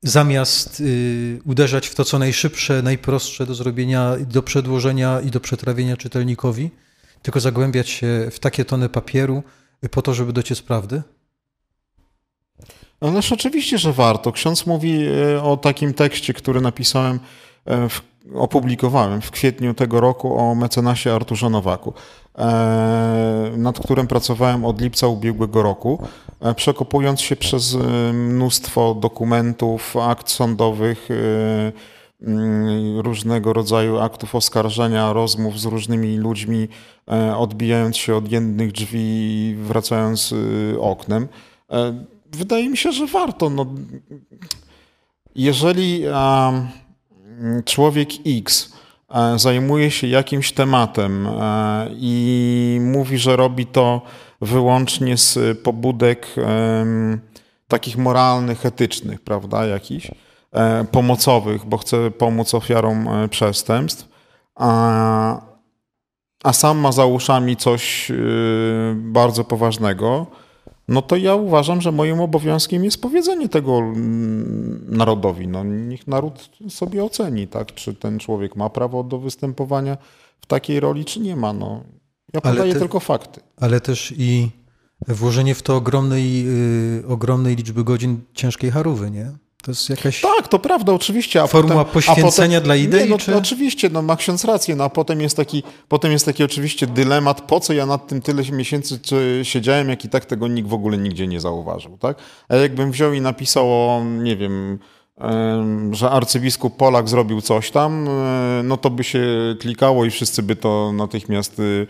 zamiast y, uderzać w to, co najszybsze, najprostsze do zrobienia, do przedłożenia i do przetrawienia czytelnikowi, tylko zagłębiać się w takie tony papieru po to, żeby dociec prawdy?
Ależ oczywiście, że warto. Ksiądz mówi y, o takim tekście, który napisałem y, w opublikowałem w kwietniu tego roku o mecenasie Arturze Nowaku, e, nad którym pracowałem od lipca ubiegłego roku, e, przekopując się przez e, mnóstwo dokumentów, akt sądowych, mm, różnego rodzaju aktów oskarżenia, rozmów z różnymi ludźmi, odbijając się od jednych drzwi, wracając oknem. Wydaje mi się, że warto. No, jeżeli człowiek X e, zajmuje się jakimś tematem e, i mówi, że robi to wyłącznie z pobudek takich moralnych, etycznych, prawda, jakichś, e, pomocowych, bo chce pomóc ofiarom przestępstw, a, a sam ma za uszami coś bardzo poważnego, no to ja uważam, że moim obowiązkiem jest powiedzenie tego mm, narodowi. No, niech naród sobie oceni, tak, czy ten człowiek ma prawo do występowania w takiej roli, czy nie ma. No, ja podaję te, tylko fakty.
Ale też i włożenie w to ogromnej, yy, ogromnej liczby godzin ciężkiej harówy, nie? To jest jakaś.
Tak, to prawda, oczywiście.
A Formuła potem, poświęcenia
potem,
dla idei?
Nie, no,
czy...
Oczywiście, no, ma ksiądz rację, no, a potem jest, taki, potem jest taki oczywiście dylemat, po co ja nad tym tyle miesięcy siedziałem, jak i tak tego nikt w ogóle nigdzie nie zauważył. Tak? A jakbym wziął i napisał o, nie wiem, że arcybiskup Polak zrobił coś tam, e, no to by się klikało i wszyscy by to natychmiast y,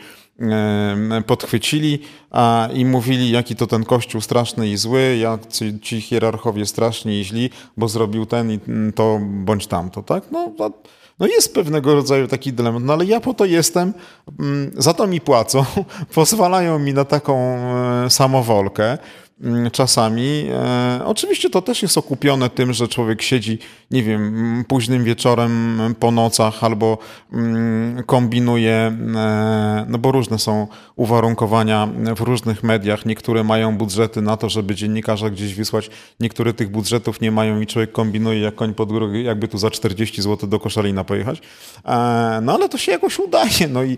podchwycili a, i mówili, jaki to ten kościół straszny i zły, jak ci, ci hierarchowie straszni i źli, bo zrobił ten i to bądź tamto, tak? No, no, jest pewnego rodzaju taki dylemat, no ale ja po to jestem, za to mi płacą, pozwalają mi na taką e, samowolkę. Mm, czasami. E, oczywiście to też jest okupione tym, że człowiek siedzi, nie wiem, późnym wieczorem po nocach albo mm, kombinuje, e, no bo różne są uwarunkowania w różnych mediach. Niektóre mają budżety na to, żeby dziennikarza gdzieś wysłać, niektóre tych budżetów nie mają i człowiek kombinuje jak koń pod górę, jakby tu za 40 zł do Koszalina pojechać. E, no ale to się jakoś udaje. No i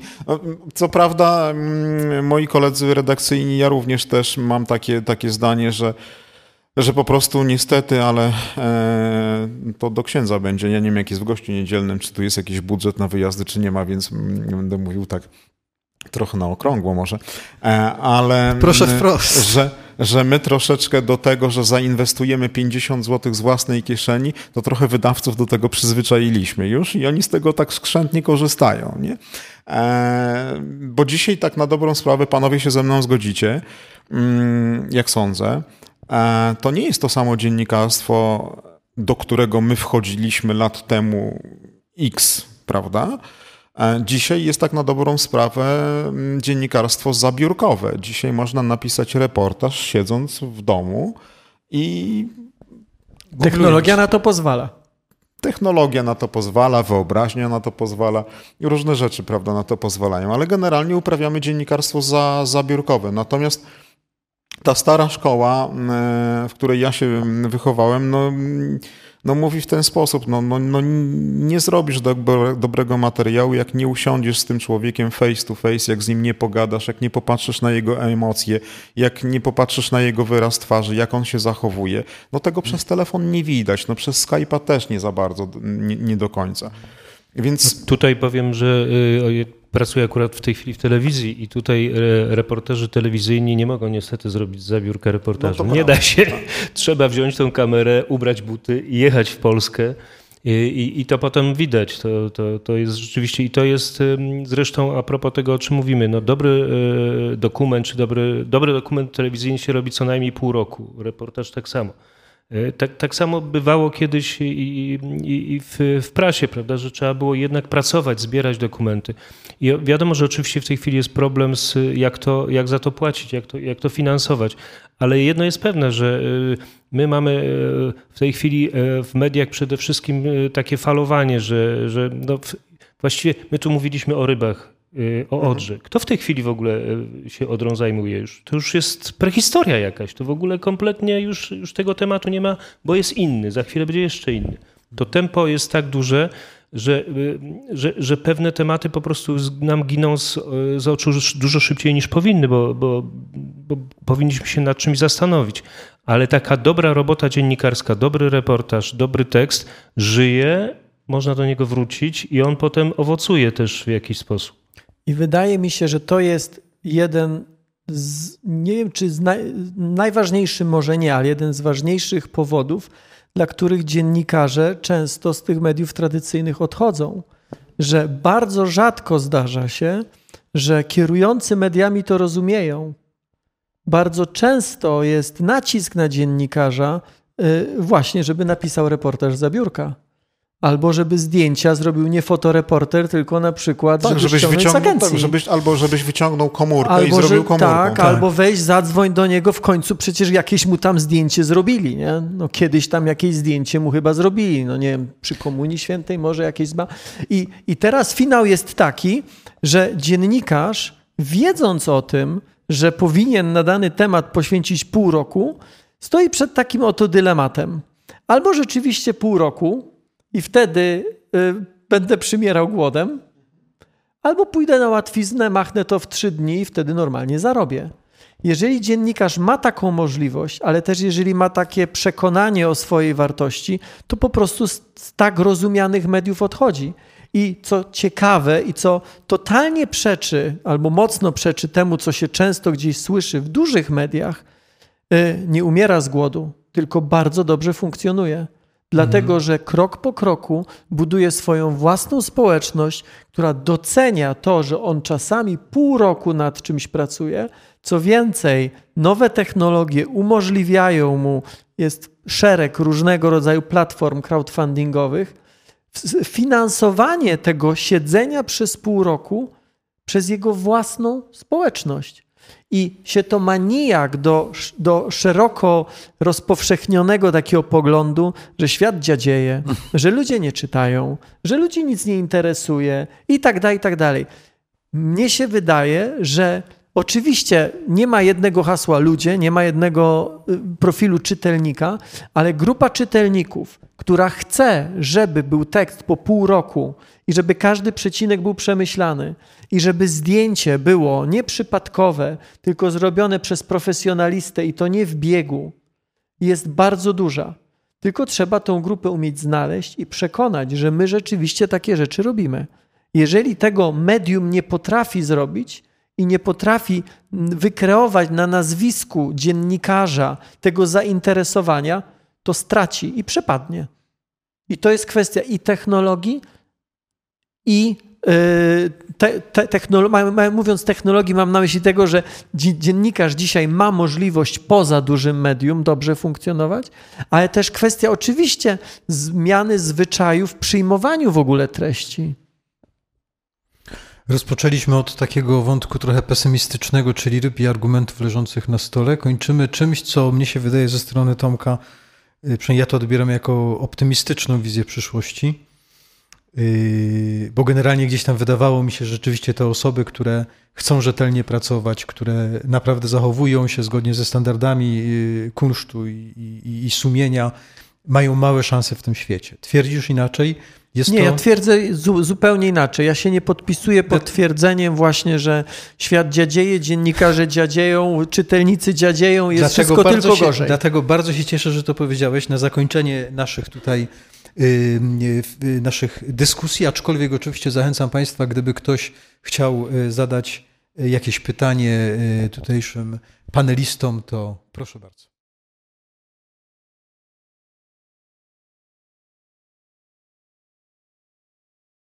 co prawda mm, moi koledzy redakcyjni, ja również też mam takie, takie zdanie, że że po prostu niestety, ale e, to do księdza będzie. Ja nie wiem, jak jest w gościu niedzielnym, czy tu jest jakiś budżet na wyjazdy, czy nie ma, więc mm, będę mówił tak trochę na okrągło może, e, ale
Proszę wprost.
Że, że my troszeczkę do tego, że zainwestujemy 50 zł z własnej kieszeni, to trochę wydawców do tego przyzwyczailiśmy już i oni z tego tak skrzętnie korzystają. Nie? E, bo dzisiaj tak na dobrą sprawę panowie się ze mną zgodzicie, mm, jak sądzę, e, to nie jest to samo dziennikarstwo, do którego my wchodziliśmy lat temu X, prawda? E, dzisiaj jest tak na dobrą sprawę mm, dziennikarstwo zabiórkowe. Dzisiaj można napisać reportaż siedząc w domu i.
Technologia na to pozwala.
Technologia na to pozwala, wyobraźnia na to pozwala i różne rzeczy, prawda, na to pozwalają, ale generalnie uprawiamy dziennikarstwo za, zabiórkowe. Natomiast ta stara szkoła, mm, w której ja się wychowałem, no no mówi w ten sposób, no, no, no nie zrobisz dobre, dobrego materiału, jak nie usiądziesz z tym człowiekiem face to face, jak z nim nie pogadasz, jak nie popatrzysz na jego emocje, jak nie popatrzysz na jego wyraz twarzy, jak on się zachowuje. No tego przez telefon nie widać, no przez Skype'a też nie za bardzo, nie, nie do końca. Więc...
No tutaj powiem, że y, pracuję akurat w tej chwili w telewizji i tutaj reporterzy telewizyjni nie mogą niestety zrobić zabiórka reportażu. No nie da się. Trzeba wziąć tą kamerę, ubrać buty i jechać w Polskę. I, i, I, to potem widać. To, to, to jest rzeczywiście, i to jest zresztą a propos tego, o czym mówimy. No, dobry e, dokument, czy dobry, dobry dokument telewizyjny się robi co najmniej pół roku. Reportaż tak samo. E, tak, tak samo bywało kiedyś i, i, i w, w, prasie, prawda, że trzeba było jednak pracować, zbierać dokumenty. I wiadomo, że oczywiście w tej chwili jest problem z jak, to, jak za to płacić, jak to, jak to finansować, ale jedno jest pewne, że e, my mamy e, w tej chwili w mediach przede wszystkim takie falowanie, że, że no, właściwie my tu mówiliśmy o rybach o Odrze. Kto w tej chwili w ogóle y, się Odrą zajmuje już? To już jest prehistoria jakaś. To w ogóle kompletnie już, już tego tematu nie ma, bo jest inny. Za chwilę będzie jeszcze inny. To tempo jest tak duże, że, y, że, że pewne tematy po prostu nam giną z, z oczu dużo szybciej niż powinny, bo, bo, bo powinniśmy się nad czymś zastanowić. Ale taka dobra robota dziennikarska, dobry reportaż, dobry tekst żyje, można do niego wrócić i on potem owocuje też w jakiś sposób.
I wydaje mi się, że to jest jeden z, nie wiem czy naj, najważniejszy, może nie, ale jeden z ważniejszych powodów, dla których dziennikarze często z tych mediów tradycyjnych odchodzą. Że bardzo rzadko zdarza się, że kierujący mediami to rozumieją. Bardzo często jest nacisk na dziennikarza, y, właśnie, żeby napisał reportaż za biurka. Albo żeby zdjęcia zrobił nie fotoreporter, tylko na przykład
tak,
żeby
żebyś wyciągnął, tak, żebyś, albo żebyś wyciągnął komórkę albo, i zrobił komórkę.
Tak, tak, albo wejść, zadzwoń do niego, w końcu przecież jakieś mu tam zdjęcie zrobili. Nie? No, kiedyś tam jakieś zdjęcie mu chyba zrobili. No nie wiem, przy Komunii Świętej może jakieś... Zba... I, I teraz finał jest taki, że dziennikarz, wiedząc o tym, że powinien na dany temat poświęcić pół roku, stoi przed takim oto dylematem. Albo rzeczywiście pół roku, i wtedy y, będę przymierał głodem, albo pójdę na łatwiznę, machnę to w trzy dni i wtedy normalnie zarobię. Jeżeli dziennikarz ma taką możliwość, ale też jeżeli ma takie przekonanie o swojej wartości, to po prostu z, tak rozumianych mediów odchodzi. I co ciekawe i co totalnie przeczy, albo mocno przeczy temu, co się często gdzieś słyszy w dużych mediach, y, nie umiera z głodu, tylko bardzo dobrze funkcjonuje dlatego że krok po kroku buduje swoją własną społeczność, która docenia to, że on czasami pół roku nad czymś pracuje. Co więcej, nowe technologie umożliwiają mu, jest szereg różnego rodzaju platform crowdfundingowych, finansowanie tego siedzenia przez pół roku przez jego własną społeczność. I się to ma nijak do, do szeroko rozpowszechnionego takiego poglądu, że świat dziadzieje, że ludzie nie czytają, że ludzi nic nie interesuje i tak dalej, i tak dalej. Mnie się wydaje, że Oczywiście nie ma jednego hasła ludzie, nie ma jednego y, profilu czytelnika, ale grupa czytelników, która chce, żeby był tekst po pół roku i żeby każdy przecinek był przemyślany i żeby zdjęcie było nieprzypadkowe, tylko zrobione przez profesjonalistę i to nie w biegu, jest bardzo duża. Tylko trzeba tą grupę umieć znaleźć i przekonać, że my rzeczywiście takie rzeczy robimy. Jeżeli tego medium nie potrafi zrobić, i nie potrafi wykreować na nazwisku dziennikarza tego zainteresowania, to straci i przepadnie. I to jest kwestia i technologii, i y, te, te, mówiąc technologii, mam na myśli tego, że dziennikarz dzisiaj ma możliwość poza dużym medium dobrze funkcjonować, ale też kwestia oczywiście zmiany zwyczajów w przyjmowaniu w ogóle treści.
Rozpoczęliśmy od takiego wątku trochę pesymistycznego, czyli ryb i argumentów leżących na stole. Kończymy czymś, co mnie się wydaje ze strony Tomka, y, przynajmniej ja to odbieram jako optymistyczną wizję przyszłości, y, bo generalnie gdzieś tam wydawało mi się, że rzeczywiście te osoby, które chcą rzetelnie pracować, które naprawdę zachowują się zgodnie ze standardami y, kunsztu i, i, i sumienia, mają małe szanse w tym świecie. Twierdzisz inaczej?
Jest nie, to... ja twierdzę zu, zupełnie inaczej. Ja się nie podpisuję pod twierdzeniem właśnie, że świat dziadzieje, dziennikarze dziadzieją, czytelnicy dziadzieją, jest dlatego wszystko tylko
się,
gorzej.
Dlatego bardzo się cieszę, że to powiedziałeś na zakończenie naszych tutaj yy, naszych dyskusji, aczkolwiek oczywiście zachęcam Państwa, gdyby ktoś chciał y, zadać y, jakieś pytanie y, tutejszym panelistom, to proszę bardzo.